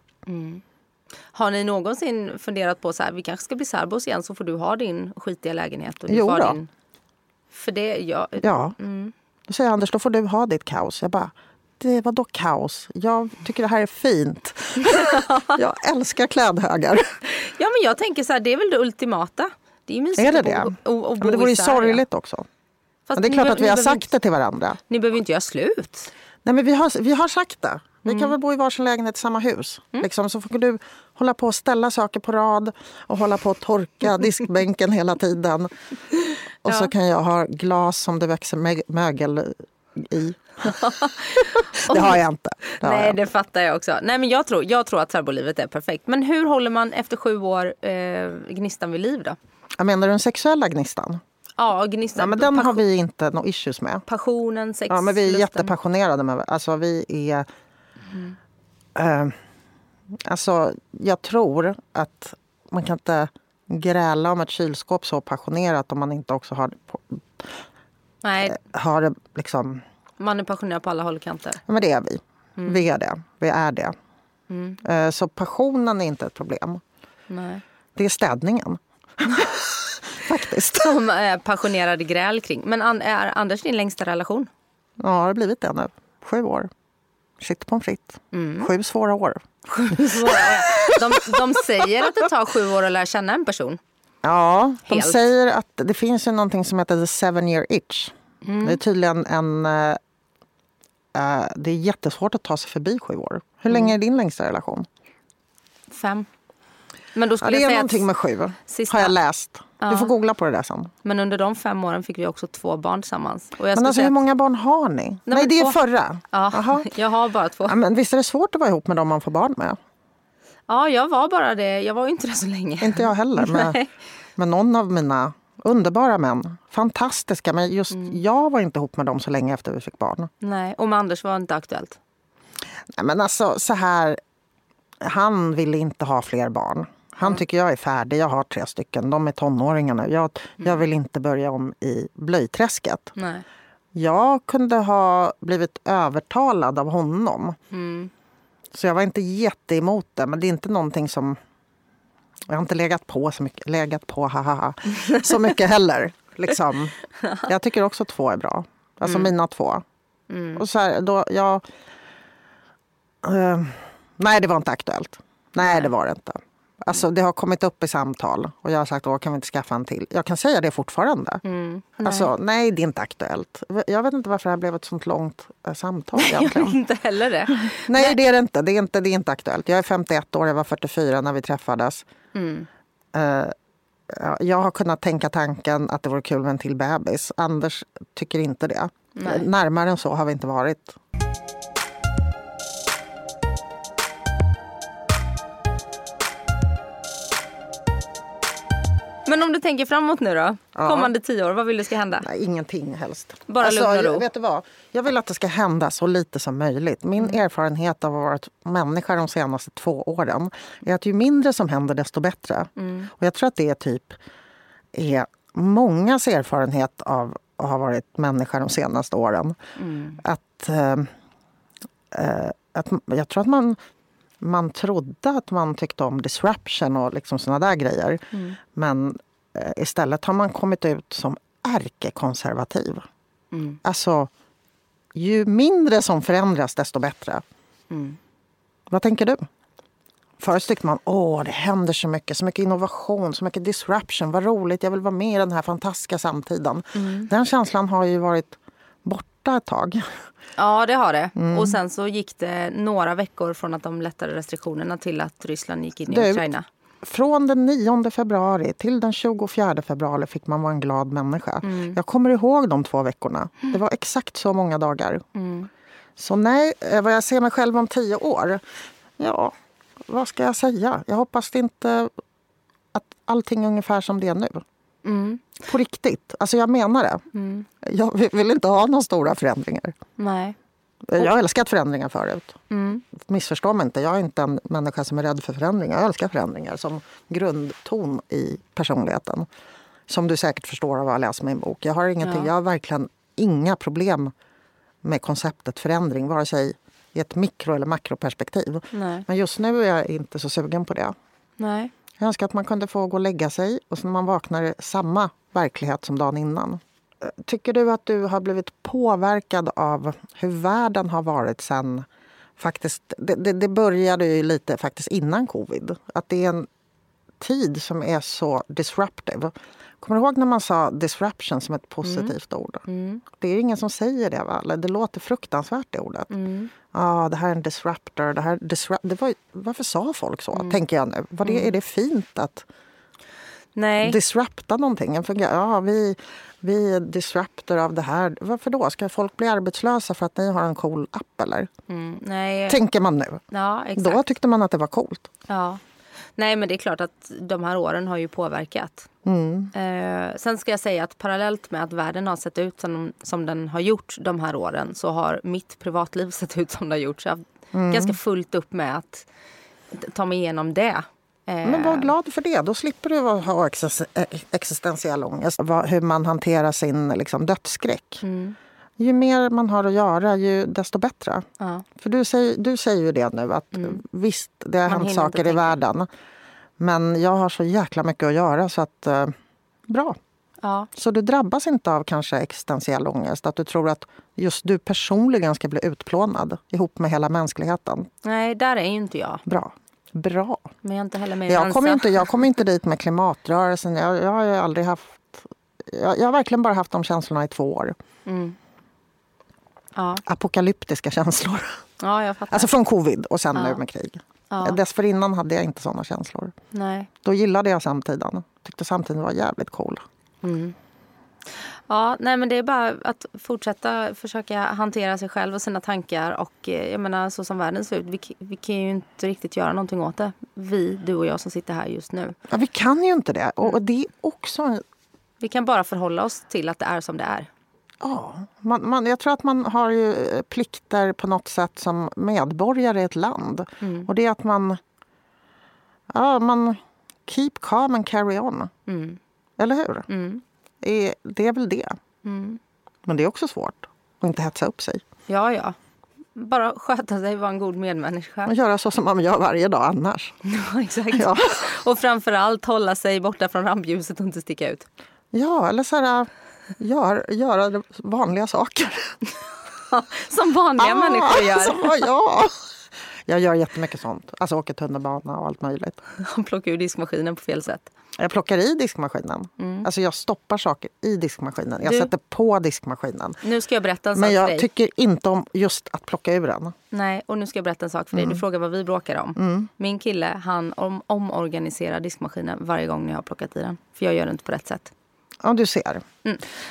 [SPEAKER 2] Har ni någonsin funderat på så här, vi kanske ska bli särbos igen så får du ha din skitiga lägenhet och du
[SPEAKER 3] Jo
[SPEAKER 2] får din... För det, jag...
[SPEAKER 3] Ja. Då säger Anders, då får du ha ditt kaos. Jag bara, det var då kaos? Jag tycker det här är fint. [laughs] jag älskar klädhögar.
[SPEAKER 2] Ja men jag tänker så här, det är väl det ultimata. Det är mysigt
[SPEAKER 3] Är det
[SPEAKER 2] att
[SPEAKER 3] det?
[SPEAKER 2] bo, och, bo
[SPEAKER 3] Men det vore ju
[SPEAKER 2] ja.
[SPEAKER 3] sorgligt också.
[SPEAKER 2] Fast
[SPEAKER 3] Men det är klart att vi har sagt det till varandra.
[SPEAKER 2] Ni behöver inte göra slut.
[SPEAKER 3] Nej, men vi, har, vi har sagt det. Vi kan väl bo i varsin lägenhet i samma hus. Liksom, så får du hålla på och ställa saker på rad och hålla på och torka [laughs] diskbänken hela tiden. Och så kan jag ha glas som det växer mö- mögel i. [laughs] det har jag inte. Det har
[SPEAKER 2] Nej
[SPEAKER 3] jag.
[SPEAKER 2] det fattar jag också. Nej men jag tror, jag tror att särbolivet är perfekt. Men hur håller man efter sju år eh, gnistan vid liv då?
[SPEAKER 3] Jag menar den sexuella gnistan?
[SPEAKER 2] Ja, gnistan.
[SPEAKER 3] Ja, men den har vi inte några issues med.
[SPEAKER 2] Passionen, sex,
[SPEAKER 3] Ja, men vi är
[SPEAKER 2] lusten.
[SPEAKER 3] jättepassionerade. Med, alltså, vi är... Eh, alltså, jag tror att man kan inte gräla om ett kylskåp så passionerat om man inte också har,
[SPEAKER 2] Nej,
[SPEAKER 3] har det liksom...
[SPEAKER 2] man är passionerad på alla håll och kanter.
[SPEAKER 3] Men det är vi. Vi är det. Vi är det. Eh, så passionen är inte ett problem.
[SPEAKER 2] Nej.
[SPEAKER 3] Det är städningen. [laughs] Faktiskt. [laughs]
[SPEAKER 2] Som är passionerade gräl kring. Men An- är Anders din längsta relation?
[SPEAKER 3] Ja, det har blivit det nu. Sju år. Shit pommes frites. Sju svåra år.
[SPEAKER 2] De, de säger att det tar sju år att lära känna en person.
[SPEAKER 3] Ja, de
[SPEAKER 2] Helt.
[SPEAKER 3] säger att det finns ju någonting som heter the seven year itch.
[SPEAKER 2] Mm.
[SPEAKER 3] Det är tydligen en... eh, det är jättesvårt att ta sig förbi sju år. Hur
[SPEAKER 2] Mm.
[SPEAKER 3] länge är din längsta relation?
[SPEAKER 2] Fem. Men då
[SPEAKER 3] Ja,
[SPEAKER 2] skulle
[SPEAKER 3] det är
[SPEAKER 2] jag
[SPEAKER 3] någonting med sju,
[SPEAKER 2] sista-
[SPEAKER 3] har jag läst. Du
[SPEAKER 2] Ja.
[SPEAKER 3] får googla på det där sen.
[SPEAKER 2] Men under de fem åren fick vi också två barn tillsammans.
[SPEAKER 3] Men alltså, hur många barn har ni? Nej,
[SPEAKER 2] men
[SPEAKER 3] det är
[SPEAKER 2] två.
[SPEAKER 3] förra.
[SPEAKER 2] Ja,
[SPEAKER 3] Jaha. [laughs]
[SPEAKER 2] jag har bara två.
[SPEAKER 3] Ja, men visst är det svårt att vara ihop med dem man får barn med?
[SPEAKER 2] Ja, jag var bara det. Jag var inte det så länge.
[SPEAKER 3] Inte jag heller. Med,
[SPEAKER 2] Nej.
[SPEAKER 3] med någon av mina underbara män. Fantastiska. Men just
[SPEAKER 2] Mm.
[SPEAKER 3] jag var inte ihop med dem så länge efter vi fick barn.
[SPEAKER 2] Nej, och med Anders var inte aktuellt.
[SPEAKER 3] Nej, men alltså så här. Han ville inte ha fler barn. Han tycker jag är färdig. Jag har tre stycken. De är tonåringar nu. Jag, jag vill inte börja om i blöjträsket.
[SPEAKER 2] Nej.
[SPEAKER 3] Jag kunde ha blivit övertalad av honom.
[SPEAKER 2] Mm.
[SPEAKER 3] Så jag var inte jätteemot det. Men det är inte någonting som... Jag har inte legat på så mycket. Legat på, haha, så mycket heller. Liksom. [laughs] Jag tycker också två är bra. Alltså mina två. Och så här, då, jag... Eh, nej, det var inte aktuellt. Nej, det var det inte. Alltså, det har kommit upp i samtal och jag har sagt att kan vi inte skaffa en till? Jag kan säga det fortfarande.
[SPEAKER 2] Nej.
[SPEAKER 3] Alltså, nej, det är inte aktuellt. Jag vet inte varför det här blev ett sånt långt eh, samtal [laughs] egentligen.
[SPEAKER 2] inte heller det.
[SPEAKER 3] Nej, det är det inte. Det är inte, det är inte aktuellt. Jag är 51 år, jag var 44 när vi träffades.
[SPEAKER 2] Mm.
[SPEAKER 3] Ja, jag har kunnat tänka tanken att det vore kul med en till bebis. Anders tycker inte det.
[SPEAKER 2] Nej.
[SPEAKER 3] Närmare än så har vi inte varit.
[SPEAKER 2] Men om du tänker framåt nu då?
[SPEAKER 3] Ja.
[SPEAKER 2] Kommande tio år, vad vill du ska hända?
[SPEAKER 3] Nej, ingenting helst.
[SPEAKER 2] Bara lugn och ro.
[SPEAKER 3] jag- Vet du vad? Jag vill att det ska hända så lite som möjligt. Min
[SPEAKER 2] Mm.
[SPEAKER 3] erfarenhet av att varit människa de senaste två åren är att ju mindre som händer desto bättre.
[SPEAKER 2] Mm.
[SPEAKER 3] Och jag tror att det är typ är mångas erfarenhet av att ha varit människa de senaste åren.
[SPEAKER 2] Mm.
[SPEAKER 3] Att, eh, eh, att jag tror att man, man trodde att man tyckte om disruption och liksom såna där grejer.
[SPEAKER 2] Mm.
[SPEAKER 3] Men eh, istället har man kommit ut som ärkekonservativ.
[SPEAKER 2] Mm.
[SPEAKER 3] Alltså, ju mindre som förändras desto bättre.
[SPEAKER 2] Mm.
[SPEAKER 3] Vad tänker du? Förut tyckte man åh det händer så mycket, så mycket innovation, så mycket disruption. Vad roligt, jag vill vara med i den här fantastiska samtiden.
[SPEAKER 2] Mm.
[SPEAKER 3] Den känslan har ju varit borta ett tag.
[SPEAKER 2] Ja, det har det.
[SPEAKER 3] Mm.
[SPEAKER 2] Och sen så gick det några veckor från att de lättade restriktionerna till att Ryssland gick in i
[SPEAKER 3] Du-
[SPEAKER 2] Ukraina.
[SPEAKER 3] Från den 9 februari till den 24 februari fick man vara en glad människa.
[SPEAKER 2] Mm.
[SPEAKER 3] Jag kommer ihåg de två veckorna. Det var exakt så många dagar. Så nej, eh, vad jag ser mig själv om tio år? Ja, vad ska jag säga? Jag hoppas det inte att allting är ungefär som det är nu.
[SPEAKER 2] Mm.
[SPEAKER 3] På riktigt. Alltså jag menar det.
[SPEAKER 2] Mm.
[SPEAKER 3] Jag vill inte ha några stora förändringar.
[SPEAKER 2] Nej.
[SPEAKER 3] Jag har älskat förändringar förut.
[SPEAKER 2] Mm.
[SPEAKER 3] Missförstå mig inte, jag är inte en människa som är rädd för förändringar. Jag älskar förändringar som grundton i personligheten. Som du säkert förstår av att ha läst min bok. Jag har, ingenting,
[SPEAKER 2] Ja.
[SPEAKER 3] jag har verkligen inga problem med konceptet förändring. Vare sig i ett mikro eller makroperspektiv.
[SPEAKER 2] Nej.
[SPEAKER 3] Men just nu är jag inte så sugen på det.
[SPEAKER 2] Nej.
[SPEAKER 3] Jag önskar att man kunde få gå och lägga sig och så när man vaknar samma verklighet som dagen innan. Eh, tycker du att du har blivit påverkad av hur världen har varit sen faktiskt, det, det, det började ju lite faktiskt innan covid. Att det är en tid som är så disruptive. Kommer du ihåg när man sa disruption som ett positivt ord?
[SPEAKER 2] Mm.
[SPEAKER 3] Det är ingen som säger det. Eller Det låter fruktansvärt det ordet.
[SPEAKER 2] Mm.
[SPEAKER 3] Ja, det här är en disruptor. Det här disrupt det var, varför sa folk så,
[SPEAKER 2] Mm.
[SPEAKER 3] tänker jag nu? Var det, Är det fint att
[SPEAKER 2] Nej.
[SPEAKER 3] disrupta någonting? Ja, vi, vi är disruptor av det här. Varför då? Ska folk bli arbetslösa för att ni har en cool app? Eller?
[SPEAKER 2] Mm. Nej.
[SPEAKER 3] Tänker man nu.
[SPEAKER 2] Ja, exakt.
[SPEAKER 3] Då tyckte man att det var coolt.
[SPEAKER 2] Ja. Nej, men det är klart att de här åren har ju påverkat.
[SPEAKER 3] Mm.
[SPEAKER 2] Eh, sen ska jag säga att parallellt med att världen har sett ut som, som den har gjort de här åren så har mitt privatliv [laughs] sett ut som det har gjort. Så jag har
[SPEAKER 3] Mm.
[SPEAKER 2] ganska fullt upp med att ta mig igenom det. Eh,
[SPEAKER 3] Men var glad för det. Då slipper du ha eh, existentiell ångest. Hur man hanterar sin liksom, dödsskräck.
[SPEAKER 2] Mm.
[SPEAKER 3] Ju mer man har att göra, ju desto bättre.
[SPEAKER 2] Ja.
[SPEAKER 3] För du säger, du säger ju det nu att visst, det har
[SPEAKER 2] Mm. Man
[SPEAKER 3] hänt saker i världen. Men jag har så jäkla mycket att göra så att eh, bra.
[SPEAKER 2] Ja.
[SPEAKER 3] Så du drabbas inte av kanske existentiell ångest? Att du tror att just du personligen ska bli utplånad ihop med hela mänskligheten?
[SPEAKER 2] Nej, där är ju inte jag.
[SPEAKER 3] Bra. Bra.
[SPEAKER 2] Men jag är inte heller med
[SPEAKER 3] Jag kommer inte, jag kommer inte dit med klimatrörelsen. Jag, jag har aldrig haft... Jag, jag har verkligen bara haft de känslorna i två år.
[SPEAKER 2] Mm. Ja.
[SPEAKER 3] Apokalyptiska känslor.
[SPEAKER 2] ja, jag fattar.
[SPEAKER 3] Alltså från covid och sen
[SPEAKER 2] Ja.
[SPEAKER 3] nu med krig.
[SPEAKER 2] ja.
[SPEAKER 3] Dessförinnan hade jag inte såna känslor.
[SPEAKER 2] Nej.
[SPEAKER 3] Då gillade jag samtiden. Tyckte samtiden var jävligt cool.
[SPEAKER 2] Mm. Ja, nej men det är bara att fortsätta försöka hantera sig själv och sina tankar. Och eh, jag menar så som världen ser ut, vi, vi kan ju inte riktigt göra någonting åt det. Vi, du och jag som sitter här just nu.
[SPEAKER 3] Ja, vi kan ju inte det. Och det är också...
[SPEAKER 2] Vi kan bara förhålla oss till att det är som det är.
[SPEAKER 3] Ja, man, man, jag tror att man har ju eh, plikter på något sätt som medborgare i ett land.
[SPEAKER 2] Mm.
[SPEAKER 3] Och det är att man... Ja, man... Keep calm and carry on.
[SPEAKER 2] Mm.
[SPEAKER 3] Eller hur?
[SPEAKER 2] Mm.
[SPEAKER 3] det är väl det.
[SPEAKER 2] Mm.
[SPEAKER 3] Men det är också svårt att inte hetsa upp sig.
[SPEAKER 2] Ja, ja. Bara sköta sig, vara en god medmänniska.
[SPEAKER 3] Och göra så som man gör varje dag annars. [laughs]
[SPEAKER 2] Ja, exakt.
[SPEAKER 3] Ja,
[SPEAKER 2] Och framförallt hålla sig borta från rampljuset och inte sticka ut.
[SPEAKER 3] ja eller så här, gör, göra vanliga saker.
[SPEAKER 2] Som vanliga människor gör.
[SPEAKER 3] Så, ja. Jag gör jättemycket sånt. Alltså åker tunnelbana och allt möjligt. [laughs]
[SPEAKER 2] Plocka ur diskmaskinen på fel sätt.
[SPEAKER 3] Jag plockar i diskmaskinen. Alltså jag stoppar saker i diskmaskinen. Jag
[SPEAKER 2] Mm. Du-
[SPEAKER 3] sätter på diskmaskinen.
[SPEAKER 2] Nu ska jag berätta en sak
[SPEAKER 3] Men
[SPEAKER 2] för
[SPEAKER 3] jag
[SPEAKER 2] dig.
[SPEAKER 3] tycker inte om just att plocka ur den.
[SPEAKER 2] Nej, och nu ska jag berätta en sak för dig. Du frågar vad vi bråkar om. Min kille han om, omorganiserar diskmaskinen varje gång jag har plockat i den. För jag gör det inte på rätt sätt.
[SPEAKER 3] Ja, du ser.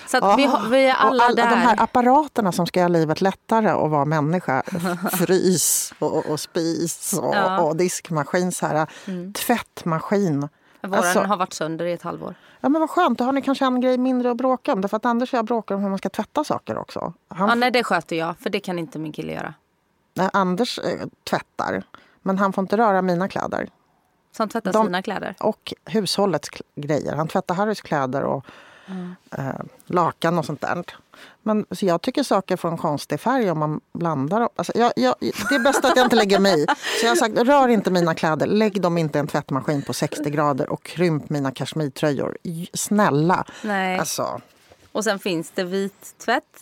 [SPEAKER 2] Så att vi, har, vi är alla
[SPEAKER 3] alla
[SPEAKER 2] där.
[SPEAKER 3] de här apparaterna som ska göra livet lättare att vara människa. [laughs] Frys och, och spis och,
[SPEAKER 2] Ja.
[SPEAKER 3] och diskmaskin. Så här, Tvättmaskin.
[SPEAKER 2] Våran
[SPEAKER 3] Alltså-
[SPEAKER 2] har varit sönder i ett halvår.
[SPEAKER 3] Ja, men vad skönt, då har ni kanske en grej mindre att bråka om. Därför att Anders och jag bråkar om hur man ska tvätta saker också. Han,
[SPEAKER 2] Ja, nej, det sköter jag. För det kan inte min kille göra.
[SPEAKER 3] nej, Anders eh, tvättar, men han får inte röra mina kläder.
[SPEAKER 2] Som tvättar
[SPEAKER 3] De-
[SPEAKER 2] sina kläder.
[SPEAKER 3] Och hushållets grejer. Han tvättar Harrys kläder och eh, lakan och sånt där. Men så jag tycker saker får en konstig färg om man blandar dem. Alltså, jag, jag, det är bäst att jag inte lägger mig i. [laughs] Så jag har sagt, rör inte mina kläder. Lägg dem inte i en tvättmaskin på 60 grader och krymp mina kashmirtröjor. Snälla.
[SPEAKER 2] Nej.
[SPEAKER 3] Alltså,
[SPEAKER 2] Och sen finns det vit tvätt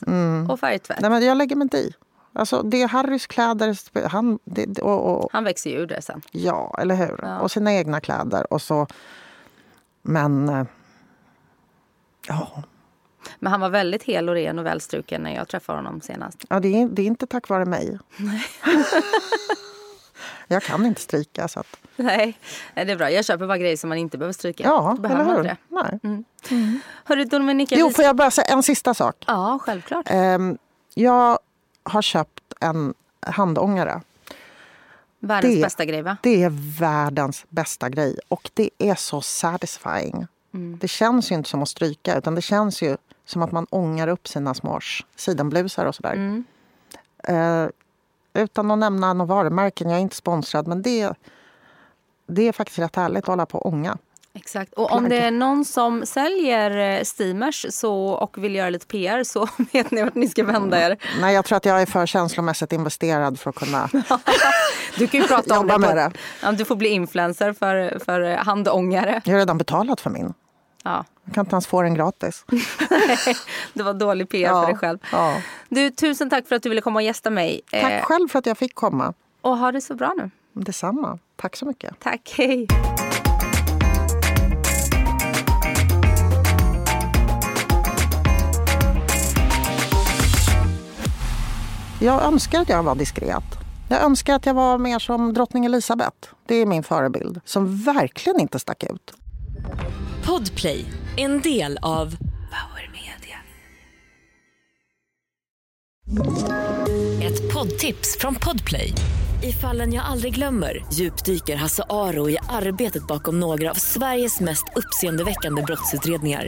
[SPEAKER 2] och färgtvätt.
[SPEAKER 3] nej, men jag lägger mig inte i. Alltså, det är Harrys kläder. Han, det, och, och,
[SPEAKER 2] Han växer ju ur det sen.
[SPEAKER 3] ja, eller hur?
[SPEAKER 2] Ja.
[SPEAKER 3] Och sina egna kläder. Och så, men... eh, Ja,
[SPEAKER 2] Men han var väldigt hel och ren och välstruken när jag träffade honom senast.
[SPEAKER 3] Ja, det är, det är inte tack vare mig. [laughs] jag kan inte stryka. Så att,
[SPEAKER 2] Nej, nej, det är bra. Jag köper bara grejer som man inte behöver stryka.
[SPEAKER 3] ja,
[SPEAKER 2] Då behöver
[SPEAKER 3] eller hur?
[SPEAKER 2] det.
[SPEAKER 3] Nej.
[SPEAKER 2] Hörru Dominika.
[SPEAKER 3] Jo, får jag bara säga en sista sak?
[SPEAKER 2] Ja, självklart.
[SPEAKER 3] Ehm, jag har köpt en handångare.
[SPEAKER 2] Världens
[SPEAKER 3] Det-
[SPEAKER 2] bästa grej va?
[SPEAKER 3] Det är världens bästa grej och det är så satisfying. Det känns ju inte som att stryka utan det känns ju som att man ångar upp sina små sidenblusar och sådär. Eh, utan att nämna några varumärken, jag är inte sponsrad men det, det är faktiskt rätt härligt att hålla på och ånga.
[SPEAKER 2] Exakt. Och om det är någon som säljer eh, steamers så, och vill göra lite PR så [laughs] vet ni vart ni ska vända er.
[SPEAKER 3] Nej, jag tror att jag är för känslomässigt investerad för att kunna [laughs]
[SPEAKER 2] Du kan ju prata om
[SPEAKER 3] jobba
[SPEAKER 2] det. på-
[SPEAKER 3] med det.
[SPEAKER 2] Ja, du får bli influencer för, för handångare.
[SPEAKER 3] Jag har redan betalat för min.
[SPEAKER 2] Ja,
[SPEAKER 3] Jag kan inte ens få den gratis. [laughs]
[SPEAKER 2] det var dålig PR för dig själv.
[SPEAKER 3] Ja.
[SPEAKER 2] Du, tusen tack för att du ville komma och gästa mig.
[SPEAKER 3] Tack
[SPEAKER 2] Eh,
[SPEAKER 3] själv för att jag fick komma.
[SPEAKER 2] och ha det så bra nu.
[SPEAKER 3] Detsamma. Tack så mycket.
[SPEAKER 2] Tack, hej.
[SPEAKER 3] Jag önskar att jag var diskret. Jag önskar att jag var mer som drottning Elisabeth. Det är min förebild. Som verkligen inte stack ut.
[SPEAKER 1] Podplay, en del av Power Media. Ett poddtips från Podplay. I fallen jag aldrig glömmer djupdyker Hasse Aro i arbetet bakom några av Sveriges mest uppseendeväckande brottsutredningar.